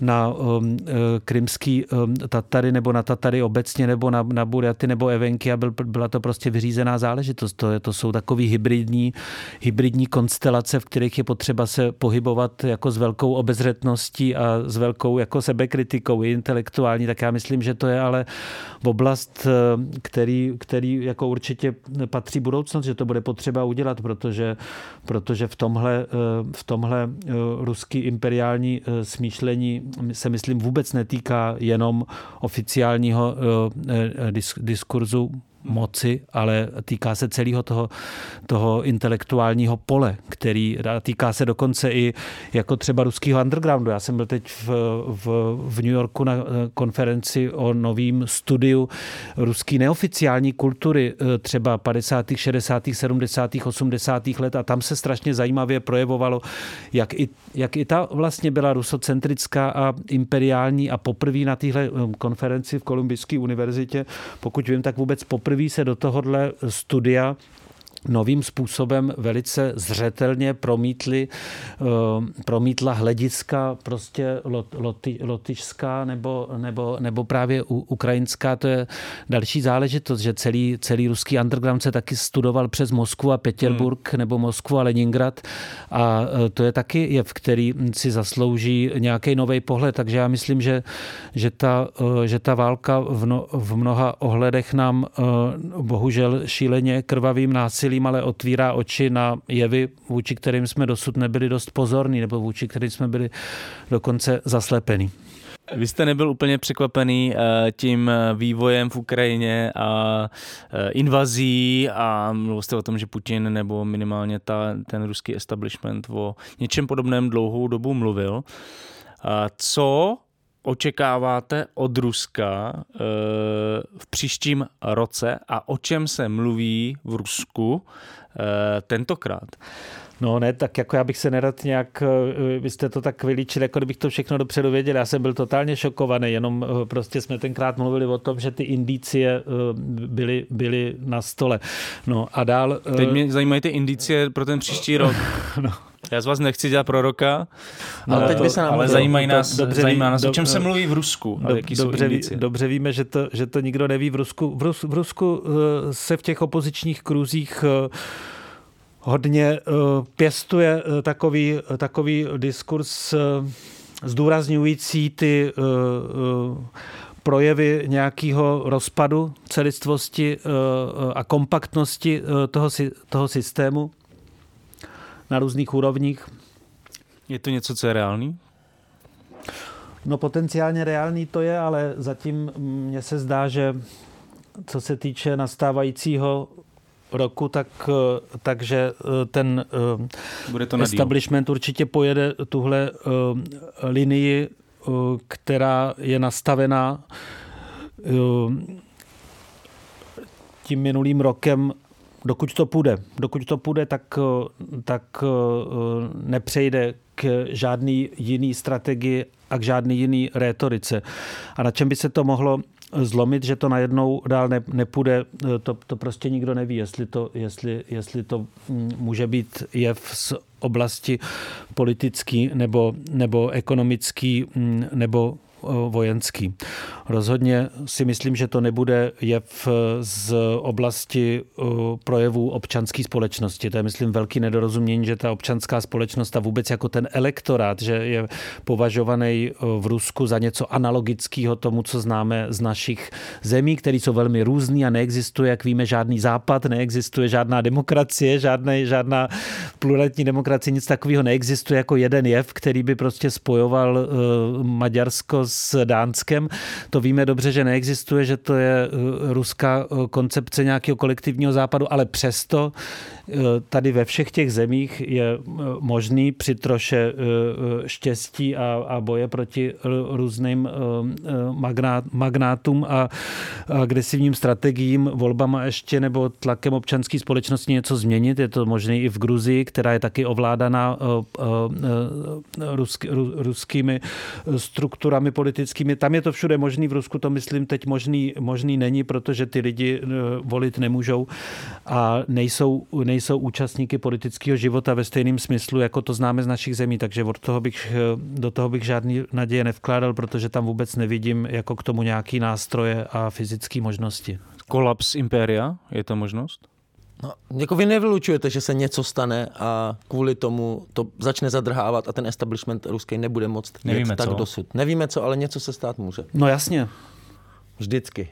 na um, krymský um, Tatary nebo na Tatary obecně nebo na, na Buryaty nebo Evenky a byl, byla to prostě vyřízená záležitost. To, to jsou takový hybridní, hybridní konstelace, v kterých je potřeba se pohybovat jako s velkou obezřetností a s velkou jako sebekritikou i intelektuální, tak já myslím, že to je ale oblast, eh, který, který jako určitě patří budoucnost, že to bude potřeba udělat, protože, protože v tom tomhle, eh, v tomhle eh, ruský imperiální eh, smýšlení se myslím vůbec netýká jenom oficiálního diskurzu moci, ale týká se celého toho, toho intelektuálního pole, který týká se dokonce i jako třeba ruského undergroundu. Já jsem byl teď v, v, v New Yorku na eh, konferenci o novém studiu ruský neoficiální kultury eh, třeba 50., 60., 70., 80. let a tam se strašně zajímavě projevovalo, jak i, jak i ta vlastně byla rusocentrická a imperiální a poprvé na téhle eh, konferenci v Kolumbijské univerzitě, pokud vím, tak vůbec poprvé poprvé se do tohohle studia novým způsobem velice zřetelně promítli, eh, promítla hlediska prostě lot, loty, lotyšská nebo, nebo, nebo právě ukrajinská. To je další záležitost, že celý, celý ruský underground se taky studoval přes Moskvu a Petěrburg hmm. nebo Moskvu a Leningrad a eh, to je taky jev, který si zaslouží nějaký nový pohled, takže já myslím, že, že, ta, eh, že ta válka v, no, v mnoha ohledech nám bohužel šíleně krvavým násilím násilím, ale otvírá oči na jevy, vůči kterým jsme dosud nebyli dost pozorní, nebo vůči kterým jsme byli dokonce zaslepení.
Vy jste nebyl úplně překvapený eh, tím vývojem v Ukrajině a eh, invazí a mluvil jste o tom, že Putin nebo minimálně ta, ten ruský establishment o něčem podobném dlouhou dobu mluvil. Co očekáváte od Ruska e, v příštím roce a o čem se mluví v Rusku e, tentokrát?
No ne, tak jako já bych se nerad nějak, eh, vy jste to tak vylíčili, jako kdybych to všechno dopředu věděl. Já jsem byl totálně šokovaný, jenom prostě jsme tenkrát mluvili o tom, že ty indicie byly, byly na stole. No a dál...
Teď mě zajímají ty indicie pro ten příští rok. no. Já z vás nechci dělat proroka, no, ale, teď by se nám ale zajímají nás, dobře, zajímá nás, do, o čem se mluví v Rusku.
Do, jaký dobře, ví, dobře víme, že to, že to nikdo neví v Rusku. V, Rus, v Rusku uh, se v těch opozičních kruzích uh, hodně uh, pěstuje takový, takový diskurs zdůrazňující ty projevy nějakého rozpadu celistvosti a kompaktnosti toho, toho systému na různých úrovních.
Je to něco, co je reálný?
No potenciálně reálný to je, ale zatím mně se zdá, že co se týče nastávajícího roku, tak, takže ten
Bude to
establishment určitě pojede tuhle linii, která je nastavená tím minulým rokem dokud to půjde. Dokud to půjde, tak, tak nepřejde k žádný jiný strategii a k žádný jiný rétorice. A na čem by se to mohlo zlomit, že to najednou dál ne, nepůjde, to, to prostě nikdo neví, jestli to, jestli, jestli to mm, může být jev z oblasti politický nebo, nebo ekonomický mm, nebo vojenský. Rozhodně si myslím, že to nebude jev z oblasti projevů občanské společnosti. To je, myslím, velký nedorozumění, že ta občanská společnost a vůbec jako ten elektorát, že je považovaný v Rusku za něco analogického tomu, co známe z našich zemí, které jsou velmi různý a neexistuje, jak víme, žádný západ, neexistuje žádná demokracie, žádný, žádná pluralitní demokracie, nic takového neexistuje jako jeden jev, který by prostě spojoval Maďarsko s Dánskem. To víme dobře, že neexistuje, že to je eh, ruská eh, koncepce nějakého kolektivního západu, ale přesto tady ve všech těch zemích je možný při troše štěstí a, a boje proti různým magnát, magnátům a agresivním strategiím, volbama ještě nebo tlakem občanské společnosti něco změnit. Je to možné i v Gruzii, která je taky ovládaná ruskými strukturami politickými. Tam je to všude možný, v Rusku to myslím teď možný, možný není, protože ty lidi eh, volit nemůžou a nejsou, nejsou účastníky politického života ve stejném smyslu, jako to známe z našich zemí, takže od toho bych, do toho bych žádný naděje nevkládal, protože tam vůbec nevidím jako k tomu nějaký nástroje a fyzické možnosti.
Kolaps impéria, je to možnost?
No, jako vy nevylučujete, že se něco stane a kvůli tomu to začne zadrhávat a ten establishment ruský nebude moc
Nevíme
tak
co.
dosud. Nevíme co, ale něco se stát může.
No jasně.
Vždycky.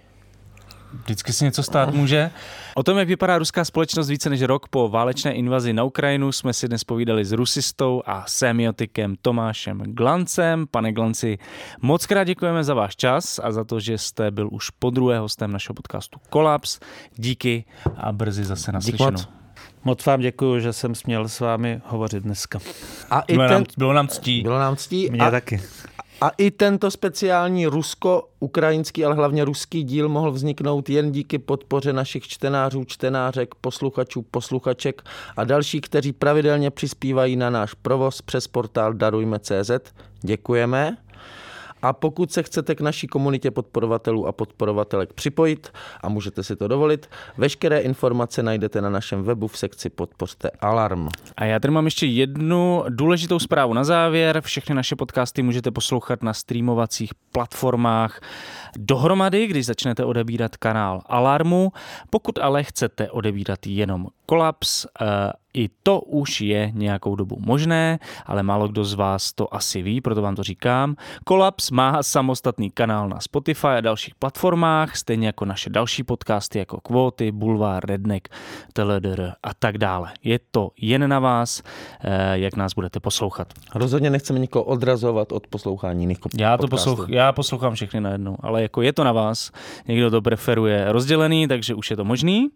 Vždycky si něco stát může. O tom, jak vypadá ruská společnost více než rok po válečné invazi na Ukrajinu, jsme si dnes povídali s rusistou a semiotikem Tomášem Glancem. Pane Glanci, moc krát děkujeme za váš čas a za to, že jste byl už po druhé hostem našeho podcastu Kolaps. Díky a brzy zase naslyšenou.
moc.
Moc vám děkuji, že jsem směl s vámi hovořit dneska.
A i
Bylo,
ten,
nám, bylo nám ctí.
bylo nám ctí.
Mně
a,
taky.
A i tento speciální rusko-ukrajinský, ale hlavně ruský díl mohl vzniknout jen díky podpoře našich čtenářů, čtenářek, posluchačů, posluchaček a dalších, kteří pravidelně přispívají na náš provoz přes portál Darujme.cz. Děkujeme. A pokud se chcete k naší komunitě podporovatelů a podporovatelek připojit a můžete si to dovolit, veškeré informace najdete na našem webu v sekci Podpořte Alarm.
A já tady mám ještě jednu důležitou zprávu na závěr. Všechny naše podcasty můžete poslouchat na streamovacích platformách dohromady, když začnete odebírat kanál Alarmu. Pokud ale chcete odebírat jenom Kolaps, eh, i to už je nějakou dobu možné, ale málo kdo z vás to asi ví, proto vám to říkám. Kolaps má samostatný kanál na Spotify a dalších platformách, stejně jako naše další podcasty jako Kvóty, Bulvár, Redneck, TLDR a tak dále. Je to jen na vás, eh, jak nás budete poslouchat.
Rozhodně nechceme nikoho odrazovat od poslouchání jiných
Já to poslouch, já poslouchám všechny najednou, ale jako je to na vás. Někdo to preferuje rozdělený, takže už je to možný.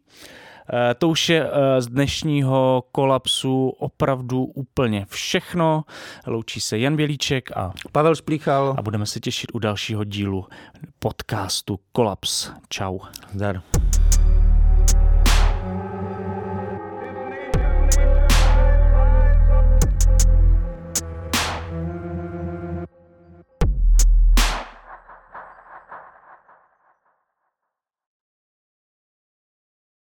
Eh, To už je eh, z dnešního kolapsu opravdu úplně všechno. Loučí se Jan Bělíček a,
Pavel Šplíchal,
a budeme se těšit u dalšího dílu podcastu Kolaps. Čau.
zdar.